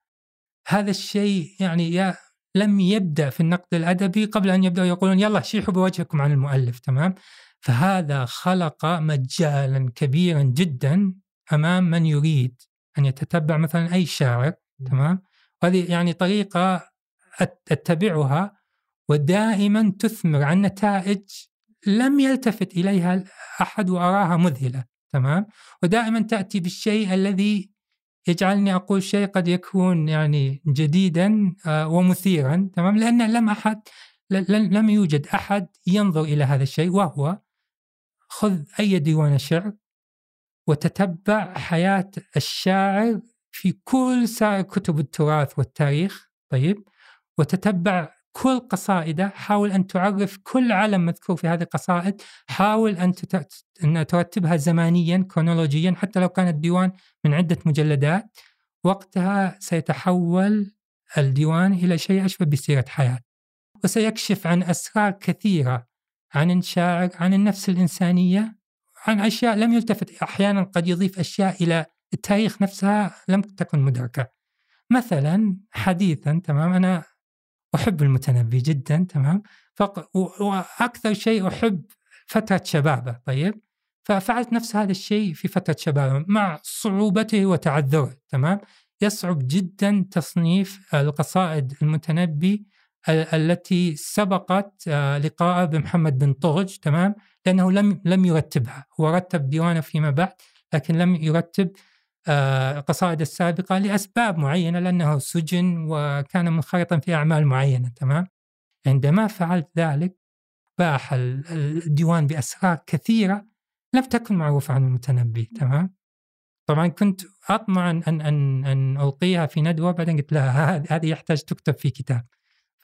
هذا الشيء يعني يا لم يبدأ في النقد الأدبي قبل أن يبدأوا يقولون يلا شيحوا بوجهكم عن المؤلف تمام؟ فهذا خلق مجالا كبيرا جدا أمام من يريد أن يتتبع مثلا أي شاعر تمام؟ وهذه يعني طريقة أتبعها ودائما تثمر عن نتائج لم يلتفت إليها أحد وأراها مذهلة تمام؟ ودائما تأتي بالشيء الذي يجعلني أقول شيء قد يكون يعني جديدا آه، ومثيرا تمام؟ لأن لم أحد لم يوجد أحد ينظر إلى هذا الشيء وهو خذ أي ديوان شعر وتتبع حياة الشاعر في كل سائر كتب التراث والتاريخ طيب؟ وتتبع كل قصائده حاول أن تعرف كل علم مذكور في هذه القصائد حاول أن, ترتبها زمانيا كرونولوجيا حتى لو كان الديوان من عدة مجلدات. وقتها سيتحول الديوان إلى شيء أشبه بسيرة حياة. وسيكشف عن أسرار كثيرة عن الشاعر عن النفس الإنسانية عن أشياء لم يلتفت أحيانا قد يضيف أشياء إلى التاريخ نفسها لم تكن مدركة. مثلا حديثا تمام أنا أحب المتنبي جدا تمام؟ فق... وأكثر شيء أحب فترة شبابه طيب؟ ففعلت نفس هذا الشيء في فترة شبابه مع صعوبته وتعذره تمام؟ يصعب جدا تصنيف القصائد المتنبي التي سبقت آه، لقاءه بمحمد بن طغج تمام؟ لأنه لم لم يرتبها. هو رتب ديوانه فيما بعد لكن لم يرتب القصائد آه، السابقة لأسباب معينة لأنه سجن وكان منخرطا في أعمال معينة تمام؟ عندما فعلت ذلك باح الديوان بأسرار كثيرة لم تكن معروفة عن المتنبي تمام؟ طبعا كنت أطمع أن أن أن ألقيها في ندوة بعدين قلت لها هذه يحتاج تكتب في كتاب.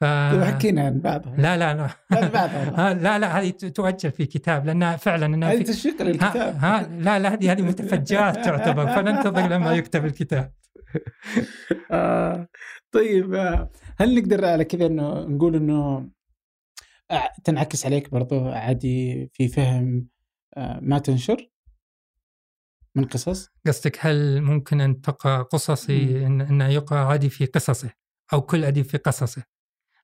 ف... حكينا عن بعضها؟ لا لا لا. بعضها. لا لا هذه تؤجل في كتاب لأنها فعلا أنها هذه تشويق للكتاب. ها, ها لا لا هذه هذه متفجرات تعتبر فننتظر لما يكتب الكتاب. آه طيب آه، هل نقدر على كذا إنه نقول إنه آه، تنعكس عليك برضو عادي في فهم ما تنشر؟ من قصص؟ قصدك هل ممكن أن تقرأ قصصي إن, إن يقرأ عادي في قصصه أو كل أديب في قصصه؟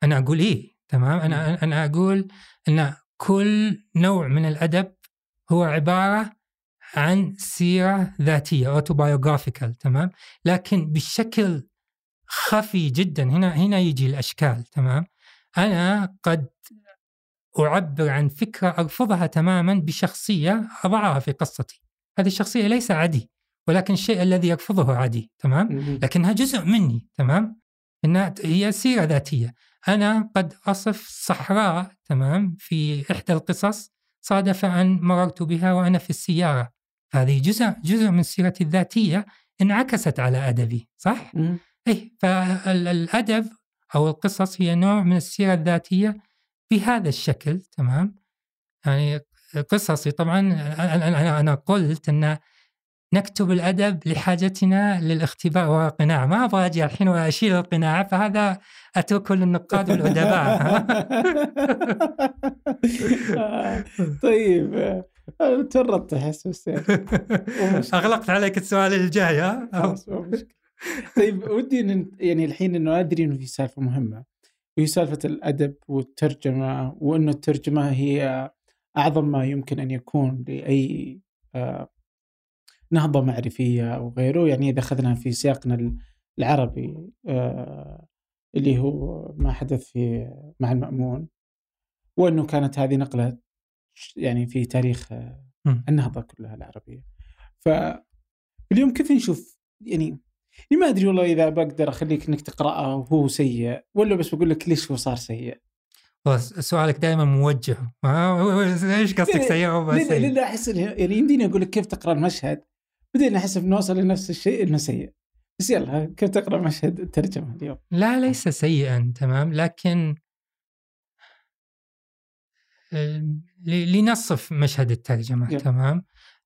أنا أقول إيه تمام؟ أنا أنا أقول إن كل نوع من الأدب هو عبارة عن سيرة ذاتية اوتوبايوغرافيكال تمام؟ لكن بشكل خفي جدا هنا هنا يجي الأشكال تمام؟ أنا قد أعبر عن فكرة أرفضها تماما بشخصية أضعها في قصتي. هذه الشخصية ليس عدي ولكن الشيء الذي يرفضه عدي تمام؟ لكنها جزء مني تمام؟ إنها هي سيرة ذاتية أنا قد أصف صحراء تمام في إحدى القصص صادف أن مررت بها وأنا في السيارة هذه جزء جزء من سيرتي الذاتية انعكست على أدبي صح؟ إيه فالأدب أو القصص هي نوع من السيرة الذاتية بهذا الشكل تمام؟ يعني قصصي طبعا أنا أنا قلت أن نكتب الأدب لحاجتنا للاختباء والقناع، ما أبغى أجي الحين وأشيل القناع فهذا اتركه للنقاد والأدباء. طيب تورطت أحس أغلقت عليك السؤال الجاي ها؟ طيب ودي يعني الحين إنه أدري إنه في سالفة مهمة. وهي سالفة الأدب والترجمة وإنه الترجمة هي أعظم ما يمكن أن يكون لأي آه، نهضة معرفية أو غيره يعني إذا أخذنا في سياقنا العربي آه، اللي هو ما حدث في مع المأمون وأنه كانت هذه نقلة يعني في تاريخ آه، النهضة كلها العربية. فاليوم كيف نشوف؟ يعني ما أدري والله إذا بقدر أخليك إنك تقرأه وهو سيء ولا بس بقول لك ليش هو صار سيء؟ سؤالك دائما موجه. إيش قصدك سيء أو سيء؟ لأن أحس يعني يمديني أقول لك كيف تقرأ المشهد؟ بدينا نحس بنوصل لنفس الشيء إنه سيء بس يلا كيف تقرأ مشهد الترجمة اليوم؟ لا ليس سيئا تمام لكن لنصف مشهد الترجمة يلا. تمام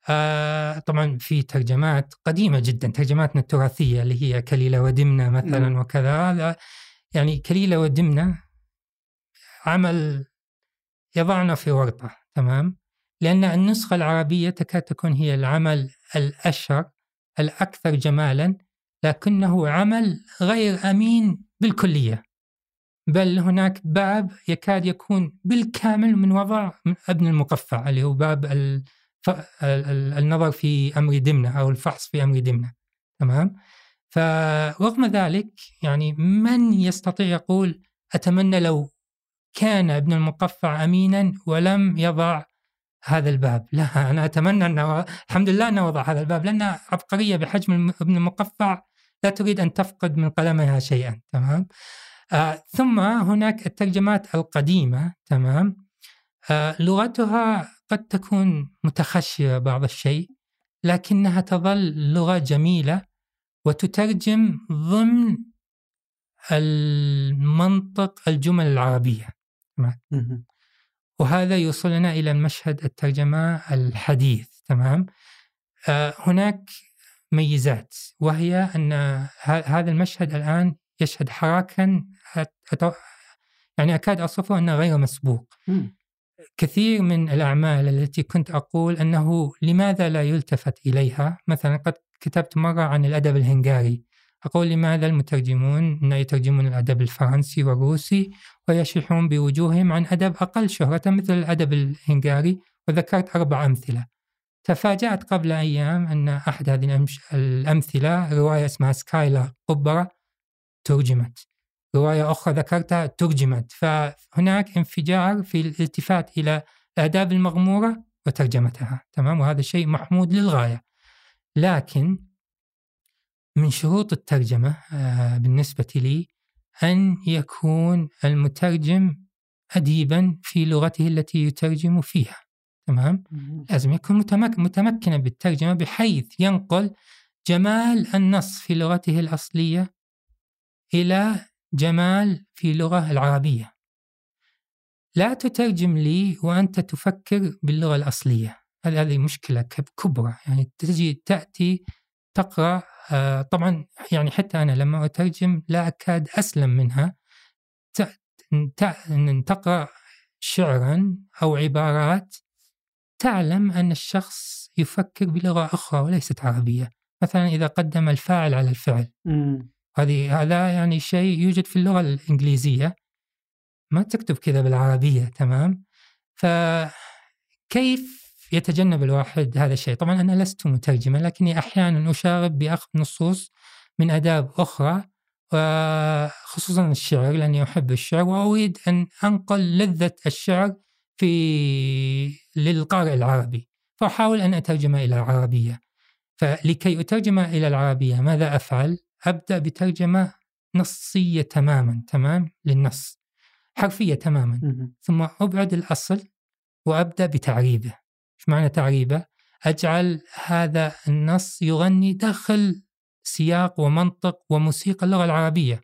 آه طبعا في ترجمات قديمة جدا ترجماتنا التراثية اللي هي كليلة ودمنة مثلا نعم. وكذا يعني كليلة ودمنة عمل يضعنا في ورطة تمام لأن النسخة العربية تكاد تكون هي العمل الأشهر الأكثر جمالا لكنه عمل غير أمين بالكلية. بل هناك باب يكاد يكون بالكامل من وضع أبن المقفع اللي هو باب النظر في أمر دمنة أو الفحص في أمر دمنة. تمام؟ فرغم ذلك يعني من يستطيع يقول أتمنى لو كان ابن المقفع امينا ولم يضع هذا الباب. لا أنا أتمنى أنه الحمد لله أنه وضع هذا الباب لأن عبقرية بحجم ابن المقفع. لا تريد أن تفقد من قلمها شيئا تمام؟ آه ثم هناك الترجمات القديمة تمام؟ آه لغتها قد تكون متخشية بعض الشيء لكنها تظل لغة جميلة وتترجم ضمن المنطق الجمل العربية وهذا يوصلنا إلى المشهد الترجمة الحديث تمام؟ آه هناك ميزات وهي أن هذا المشهد الآن يشهد حراكا يعني أكاد اصفه أنه غير مسبوق. كثير من الأعمال التي كنت أقول أنه لماذا لا يلتفت إليها؟ مثلا قد كتبت مرة عن الأدب الهنغاري. أقول لماذا المترجمون يترجمون الأدب الفرنسي والروسي ويشحون بوجوههم عن أدب أقل شهرة مثل الأدب الهنغاري؟ وذكرت أربع أمثلة. تفاجأت قبل أيام أن أحد هذه الأمثلة رواية اسمها سكايلا قبرة ترجمت. رواية أخرى ذكرتها ترجمت. فهناك انفجار في الالتفات إلى الآداب المغمورة وترجمتها. تمام؟ وهذا شيء محمود للغاية. لكن من شروط الترجمة آه، بالنسبة لي أن يكون المترجم أديبا في لغته التي يترجم فيها تمام؟ لازم يكون متمكنا بالترجمة بحيث ينقل جمال النص في لغته الأصلية إلى جمال في اللغة العربية. لا تترجم لي وأنت تفكر باللغة الأصلية. هذه مشكلة كبرى يعني تجي تأتي تقرأ آه، طبعا يعني حتى أنا لما أترجم لا أكاد أسلم منها. تقرأ شعرا أو عبارات تعلم أن الشخص يفكر بلغة أخرى وليست عربية. مثلا إذا قدم الفاعل على الفعل. هذه هذا يعني شيء يوجد في اللغة الإنجليزية. ما تكتب كذا بالعربية تمام؟ فكيف يتجنب الواحد هذا الشيء. طبعا أنا لست مترجما لكني أحيانا أشاغب بأخذ نصوص من آداب أخرى خصوصا الشعر لأني أحب الشعر وأريد أن أنقل لذة الشعر في للقارئ العربي. فأحاول أن أترجم إلى العربية. فلكي أترجم إلى العربية ماذا أفعل؟ أبدأ بترجمة نصية تماما تمام؟ للنص حرفية تماما. ثم أبعد الأصل وأبدأ بتعريبه. إيش معنى تعريبه؟ أجعل هذا النص يغني داخل سياق ومنطق وموسيقى اللغة العربية.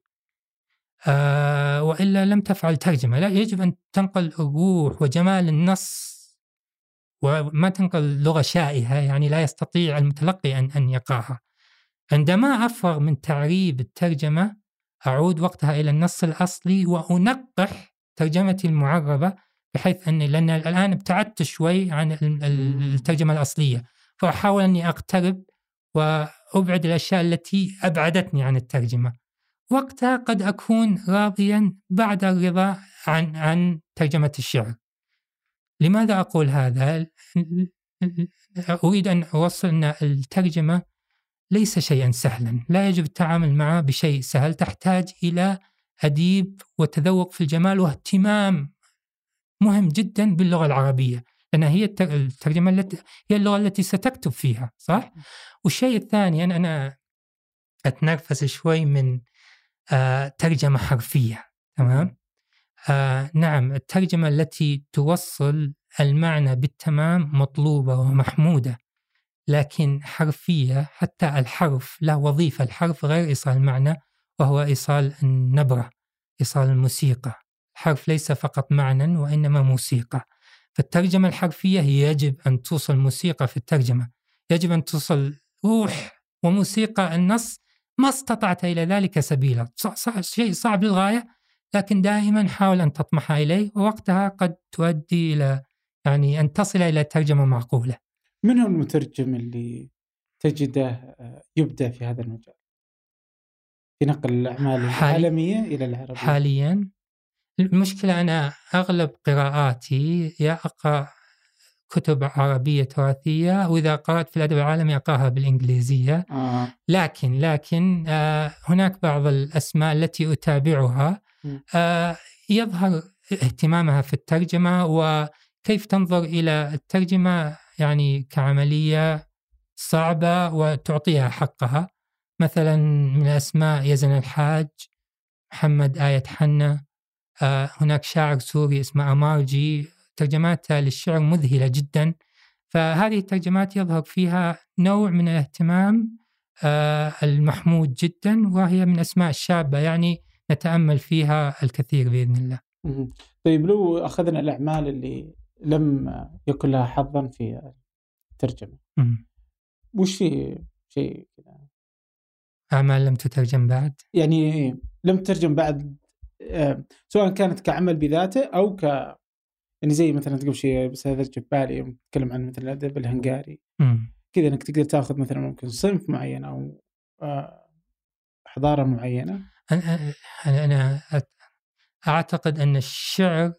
آه وإلا لم تفعل ترجمة، لا يجب أن تنقل الروح وجمال النص وما تنقل لغة شائهة يعني لا يستطيع المتلقي ان أن يقرأها. عندما أفرغ من تعريب الترجمة أعود وقتها إلى النص الأصلي وأنقح ترجمتي المعربة بحيث اني لأن الآن ابتعدت شوي عن الترجمة الأصلية فأحاول أني أقترب وأبعد الأشياء التي أبعدتني عن الترجمة. وقتها قد أكون راضيا بعد الرضا عن عن ترجمة الشعر. لماذا أقول هذا؟ أريد أن أوصل أن الترجمة ليس شيئا سهلا، لا يجب التعامل معه بشيء سهل، تحتاج إلى أديب وتذوق في الجمال واهتمام مهم جدا باللغة العربية لأنها هي الترجمة التي هي اللغة التي ستكتب فيها صح؟ والشيء الثاني أنا, أنا أتنرفز شوي من آه ترجمة حرفية تمام؟ آه نعم الترجمة التي توصل المعنى بالتمام مطلوبة ومحمودة لكن حرفية حتى الحرف له وظيفة الحرف غير إيصال المعنى وهو إيصال النبرة إيصال الموسيقى الحرف ليس فقط معنى وإنما موسيقى. فالترجمة الحرفية هي يجب أن توصل موسيقى في الترجمة. يجب أن توصل روح وموسيقى النص ما استطعت إلى ذلك سبيلا. شيء صعب للغاية لكن دائما حاول أن تطمح إليه ووقتها قد تؤدي إلى يعني أن تصل إلى ترجمة معقولة. من هو المترجم اللي تجده آه، يبدع في هذا المجال؟ في نقل الأعمال العالمية إلى العربية؟ حاليا المشكلة أنا أغلب قراءاتي يا أقرأ كتب عربية تراثية وإذا قرأت في الأدب العالمي أقرأها بالإنجليزية آه. لكن لكن آه، هناك بعض الأسماء التي أتابعها. آه، يظهر اهتمامها في الترجمة وكيف تنظر إلى الترجمة يعني كعملية صعبة وتعطيها حقها مثلا من الأسماء يزن الحاج محمد آية حنا هناك شاعر سوري اسمه أمارجي ترجماتها للشعر مذهلة جدا فهذه الترجمات يظهر فيها نوع من الاهتمام آه، المحمود جدا وهي من أسماء الشابة يعني نتأمل فيها الكثير بإذن الله. طيب لو أخذنا الأعمال اللي لم يكن لها حظا في الترجمة. وش في شيء كذا أعمال لم تترجم بعد يعني لم تترجم بعد آه، سواء كانت كعمل بذاته أو ك يعني زي مثلا تقول شيء بس هذا جاب بالي يوم تتكلم عن مثلا الأدب الهنغاري. كذا إنك تقدر تأخذ مثلا ممكن صنف معين أو آه، حضارة معينة. أنا أت- أعتقد أن الشعر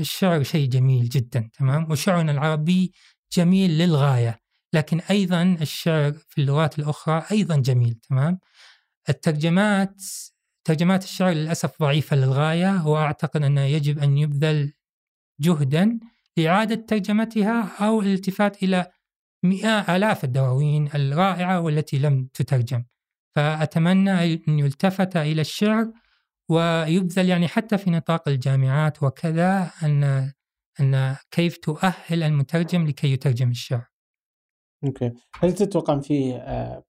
الشعر شيء جميل جدا تمام؟ وشعرنا العربي جميل للغاية لكن أيضا الشعر في اللغات الأخرى أيضا جميل تمام؟ الترجمات ترجمات الشعر للأسف ضعيفة للغاية وأعتقد أنه يجب أن يبذل جهدا لإعادة ترجمتها أو الالتفات إلى مئة آلاف الدواوين الرائعة والتي لم تترجم. فأتمنى أن يلتفت إلى الشعر ويبذل يعني حتى في نطاق الجامعات وكذا أن أن كيف تؤهل المترجم لكي يترجم الشعر أوكي. هل تتوقع في آه،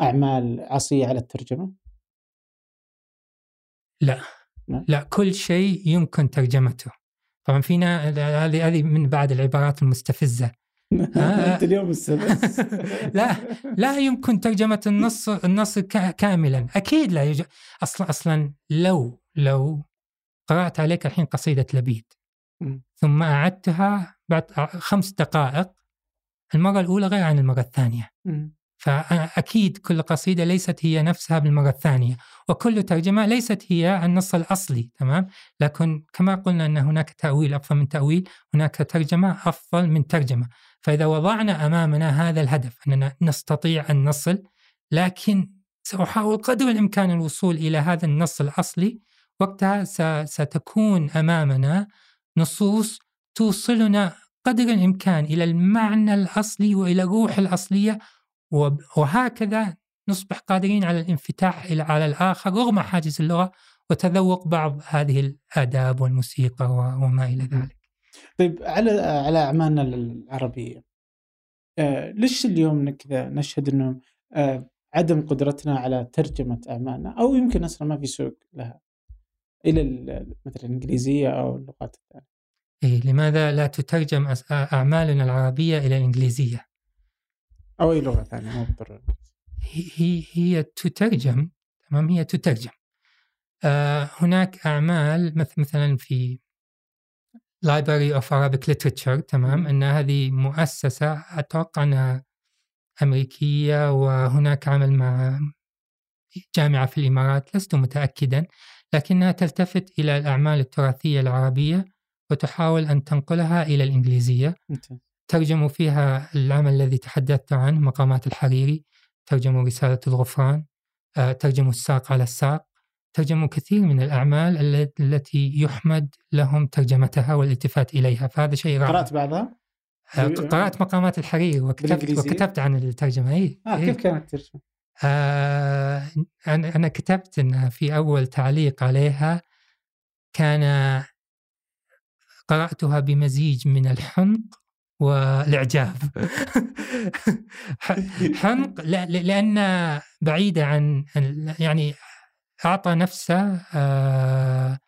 أعمال عصية على الترجمة؟ لا. كل شيء يمكن ترجمته. طبعا فينا هذه هذه من بعد العبارات المستفزة. أنت اليوم لا لا يمكن ترجمة النص النص كا- كاملا. أكيد لا يوجد. أصلا أصلا لو لو قرأت عليك الحين قصيدة لبيد. ثم أعدتها بعد خمس دقائق المرة الأولى غير عن المرة الثانية. مم. فأكيد كل قصيدة ليست هي نفسها بالمرة الثانية وكل ترجمة ليست هي النص الأصلي تمام؟ لكن كما قلنا أن هناك تأويل أفضل من تأويل هناك ترجمة أفضل من ترجمة. فإذا وضعنا أمامنا هذا الهدف أننا نستطيع أن نصل لكن سأحاول قدر الإمكان الوصول إلى هذا النص الأصلي وقتها ستكون أمامنا نصوص توصلنا قدر الإمكان إلى المعنى الأصلي وإلى الروح الأصلية وهكذا نصبح قادرين على الانفتاح إلى على الآخر رغم حاجز اللغة وتذوق بعض هذه الآداب والموسيقى وما إلى ذلك. طيب على على أعمالنا العربية آه ليش اليوم كذا نشهد إنه آه عدم قدرتنا على ترجمة أعمالنا أو يمكن أصلا ما في سوق لها؟ إلى ال- مثلا الانجليزيه أو اللغات الثانية. إيه لماذا لا تترجم أعمالنا العربية إلى الإنجليزية؟ أو أي لغة ثانية. مو بالضروره هي هي, هي تترجم تمام؟ هي تترجم. آه هناك أعمال مث- مثلا في Library of Arabic Literature تمام؟ أن هذه مؤسسة أتوقع أنها أمريكية وهناك عمل مع جامعة في الإمارات لست متأكدا لكنها تلتفت إلى الأعمال التراثية العربية وتحاول أن تنقلها إلى الإنجليزية. ممتاز. ترجموا فيها العمل الذي تحدثت عنه مقامات الحريري ترجموا رسالة الغفران آه، ترجموا الساق على الساق ترجموا كثير من الأعمال ال- التي يحمد لهم ترجمتها والالتفات إليها فهذا شيء رائع قرأت بعضها؟ آه، قرأت مقامات الحريري وكتبت؟ وكتبت عن الترجمة أي إيه. كيف كانت الترجمة؟ آه أنا كتبت أنها في أول تعليق عليها كان قرأتها بمزيج من الحنق لا- لا- لأن بعيدة عن يعني أعطى نفسه آه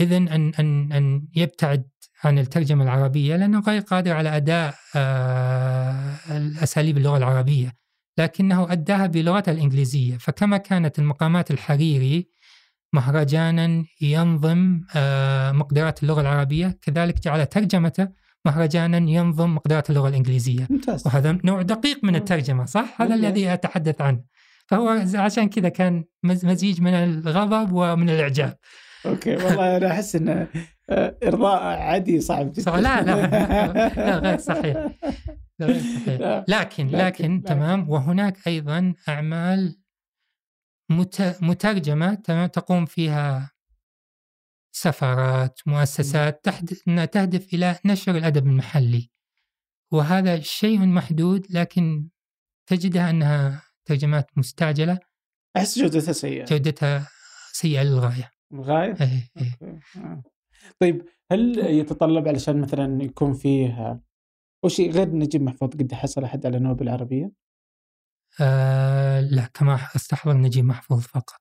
إذن أن أن أن يبتعد عن الترجمة العربية لأنه غير قادر على أداء آه الأساليب اللغة العربية لكنه أداها بلغتها الإنجليزية. فكما كانت المقامات الحريري مهرجانا ينظم آه، مقدرات اللغة العربية كذلك جعل ترجمته مهرجانا ينظم مقدرات اللغة الإنجليزية. ممتاز. وهذا نوع دقيق من الترجمة صح؟ هذا بالضبط. الذي أتحدث عنه. فهو عشان كذا كان مزيج من الغضب ومن الإعجاب. أوكي والله أنا أحس إن آه، ارضاء عادي صعب جدا. لا لا. لا غير صحيح. لا غير صحيح. لكن لكن تمام. وهناك أيضا أعمال مترجمة تمام تقوم فيها سفارات مؤسسات تهدف إلى نشر الأدب المحلي وهذا شيء محدود لكن تجدها أنها ترجمات مستعجلة أحس جودتها سيئة جودتها سيئة للغاية للغاية؟ إيه إيه آه. طيب هل يتطلب علشان مثلا يكون فيه وشيء غير نجيب محفوظ قد حصل أحد على نوبل العربيه؟ آه لا كما أستحضر نجيب محفوظ فقط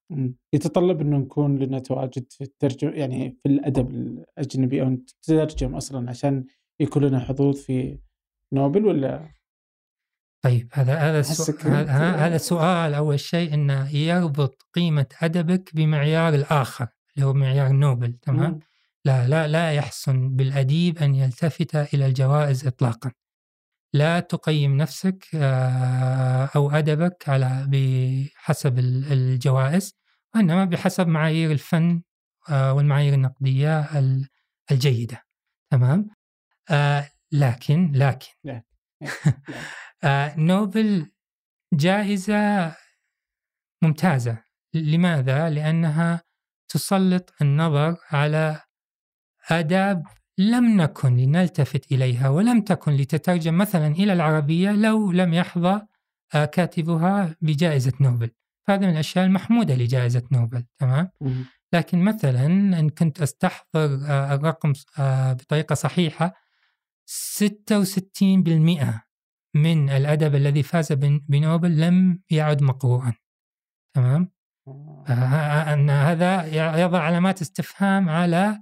يتطلب أنه نكون لنا تواجد في الترجمه يعني في الأدب الأجنبي أو تترجم أصلا عشان يكون لنا حظوظ في نوبل ولا طيب هذا هذا السؤال هذا سؤال أول شيء إنه يربط قيمة أدبك بمعيار الآخر اللي هو معيار نوبل تمام؟ لا لا لا يحسن بالأديب أن يلتفت إلى الجوائز اطلاقا. لا تقيم نفسك آه، أو أدبك على بحسب الجوائز وإنما بحسب معايير الفن آه، والمعايير النقدية الجيدة. تمام؟ آه، لكن لكن نوبل جائزة ممتازة لماذا؟ لأنها تسلط النظر على آداب لم نكن لنلتفت إليها ولم تكن لتترجم مثلا إلى العربية لو لم يحظى آه، كاتبها بجائزة نوبل هذا من الأشياء المحمودة لجائزة نوبل تمام؟ لكن مثلا إن كنت أستحضر آه، الرقم بطريقة صحيحة 66% من الأدب الذي فاز بنوبل لم يعد مقروءا تمام آه. أن هذا يضع علامات استفهام على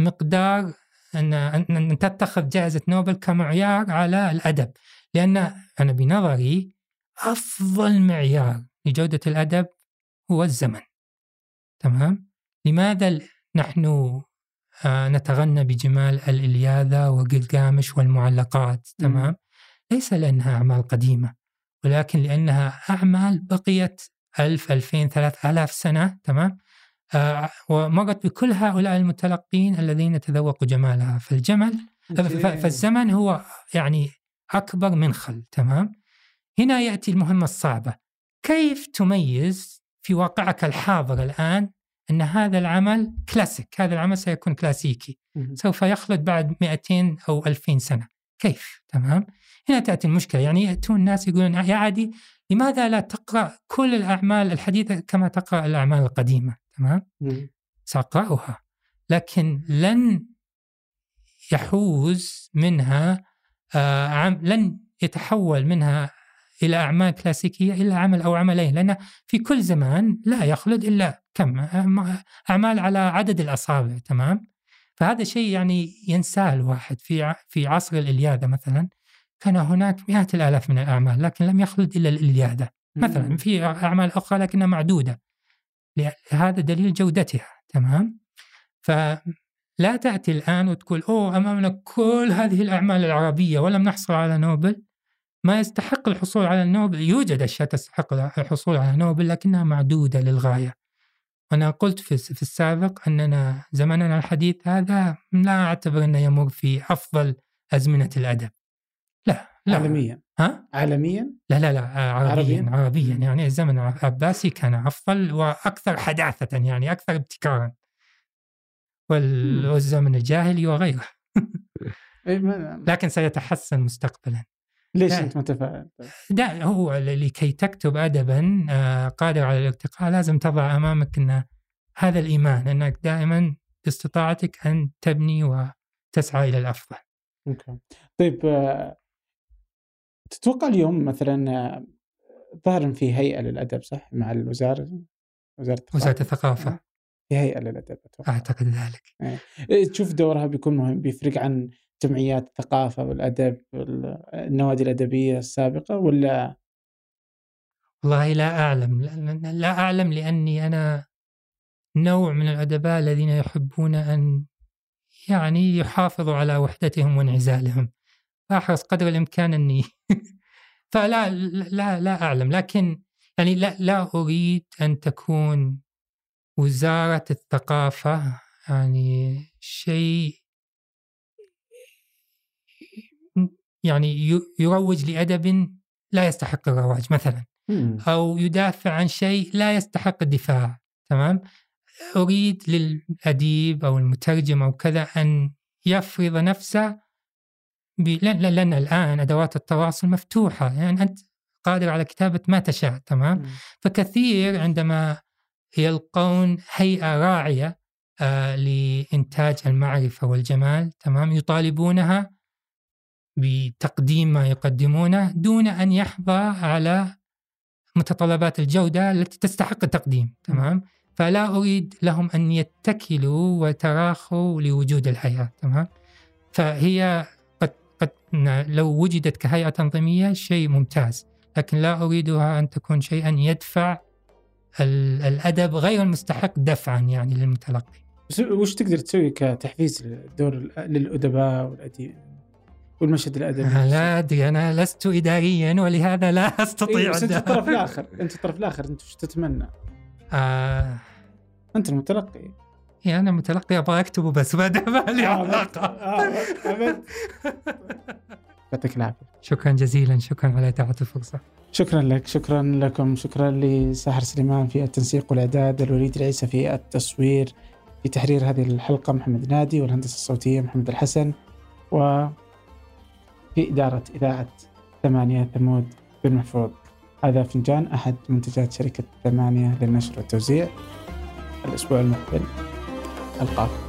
مقدار أن أن تتخذ جائزة نوبل كمعيار على الأدب لأن أنا بنظري أفضل معيار لجودة الأدب هو الزمن. تمام؟ لماذا نحن آه، نتغنى بجمال الإلياذة وقلقامش والمعلقات؟ تمام؟ ليس لأنها أعمال قديمة ولكن لأنها أعمال بقيت ألف ألفين ثلاث آلاف سنة. تمام؟ ومرت بكل هؤلاء المتلقين الذين تذوقوا جمالها. فالجمل فالزمن هو يعني أكبر منخل تمام؟ هنا يأتي المهمة الصعبة. كيف تميز في واقعك الحاضر الآن أن هذا العمل كلاسيك؟ هذا العمل سيكون كلاسيكي. سوف يخلد بعد 200 أو 2000 سنة. كيف؟ تمام؟ هنا تأتي المشكلة. يعني يأتون الناس يقولون يا عادي لماذا لا تقرأ كل الأعمال الحديثة كما تقرأ الأعمال القديمة؟ تمام؟ سأقرأها. لكن لن يحوز منها آه عم لن يتحول منها إلى أعمال كلاسيكية إلا عمل أو عملين. لأن في كل زمان لا يخلد إلا كم؟ أعمال على عدد الأصابع تمام؟ فهذا شيء يعني ينساه الواحد في في عصر الإلياذة مثلا. كان هناك مئات الآلاف من الأعمال لكن لم يخلد إلا الإلياذة. مثلا في أعمال أخرى لكنها معدودة. هذا دليل جودتها تمام؟ فلا تأتي الآن وتقول أوه أمامنا كل هذه الأعمال العربية ولم نحصل على نوبل. ما يستحق الحصول على النوبل يوجد أشياء تستحق الحصول على نوبل لكنها معدودة للغاية. أنا قلت في, في السابق أننا زمننا الحديث هذا لا أعتبر أنه يمر في أفضل أزمنة الأدب. لا. لا عالميا ها؟ عالميا؟ لا لا لا عربيا عربيا, عربيا يعني الزمن العباسي كان أفضل وأكثر حداثة يعني أكثر ابتكارا والزمن الجاهلي وغيره إيه، لكن سيتحسن مستقبلا ليش أنت متفائل؟ لا هو لكي تكتب ادبا آه، قادر على الارتقاء لازم تضع أمامك إن هذا الإيمان إنك دائما باستطاعتك أن تبني وتسعى إلى الأفضل. أوكي. طيب آه، تتوقع اليوم مثلا آه، ظاهر في هيئة للأدب صح؟ مع الوزارة وزارة الثقافة. وزاره الثقافه في هيئة للأدب أتوقع. أعتقد ذلك. إيه، تشوف دورها بيكون مهم بيفرق عن جمعيات الثقافة والأدب النوادي الأدبية السابقة ولا؟ والله لا أعلم لا أعلم لأني أنا نوع من الأدباء الذين يحبون أن يعني يحافظوا على وحدتهم وانعزالهم. فأحرص قدر الإمكان أني فلا لا لا أعلم. لكن يعني لا لا أريد أن تكون وزارة الثقافة يعني شيء يعني يروج لأدب لا يستحق الرواج مثلا. أو يدافع عن شيء لا يستحق الدفاع تمام؟ أريد للأديب أو المترجم أو كذا أن يفرض نفسه. لأن, لأن الآن أدوات التواصل مفتوحة. يعني أنت قادر على كتابة ما تشاء تمام؟ فكثير عندما يلقون هيئة راعية آه لإنتاج المعرفة والجمال تمام؟ يطالبونها بتقديم ما يقدمونه دون أن يحظى على متطلبات الجودة التي تستحق التقديم تمام؟ فلا أريد لهم أن يتكلوا وتراخوا لوجود الهيئة تمام؟ فهي قد, لو وجدت كهيئة تنظيمية شيء ممتاز لكن لا أريدها أن تكون شيئا يدفع الأدب غير المستحق دفعا يعني للمتلقي. وش تقدر تسوي كتحفيز للدور للأدباء والأديب والمشهد الأدبي؟ لا أدري أنا لست اداريا ولهذا لا أستطيع إيه بس أنت الطرف الآخر أنت الطرف الآخر أنت وش تتمنى؟ آه. أنت المتلقي. يا أنا متلقي أبغى أكتبه بس ما لي آه، علاقة. آه، يعطيك العافية. شكرا جزيلا شكرا على اتاحه الفرصة. شكرا لك شكرا لكم شكرا لساحر سليمان في التنسيق والإعداد الوليد العيسى في التصوير في تحرير هذه الحلقة محمد نادي والهندسة الصوتية محمد الحسن و في إدارة إذاعة ثمانية ثمود بن محفوظ. هذا فنجان أحد منتجات شركة ثمانية للنشر والتوزيع الأسبوع المقبل. ألقاكم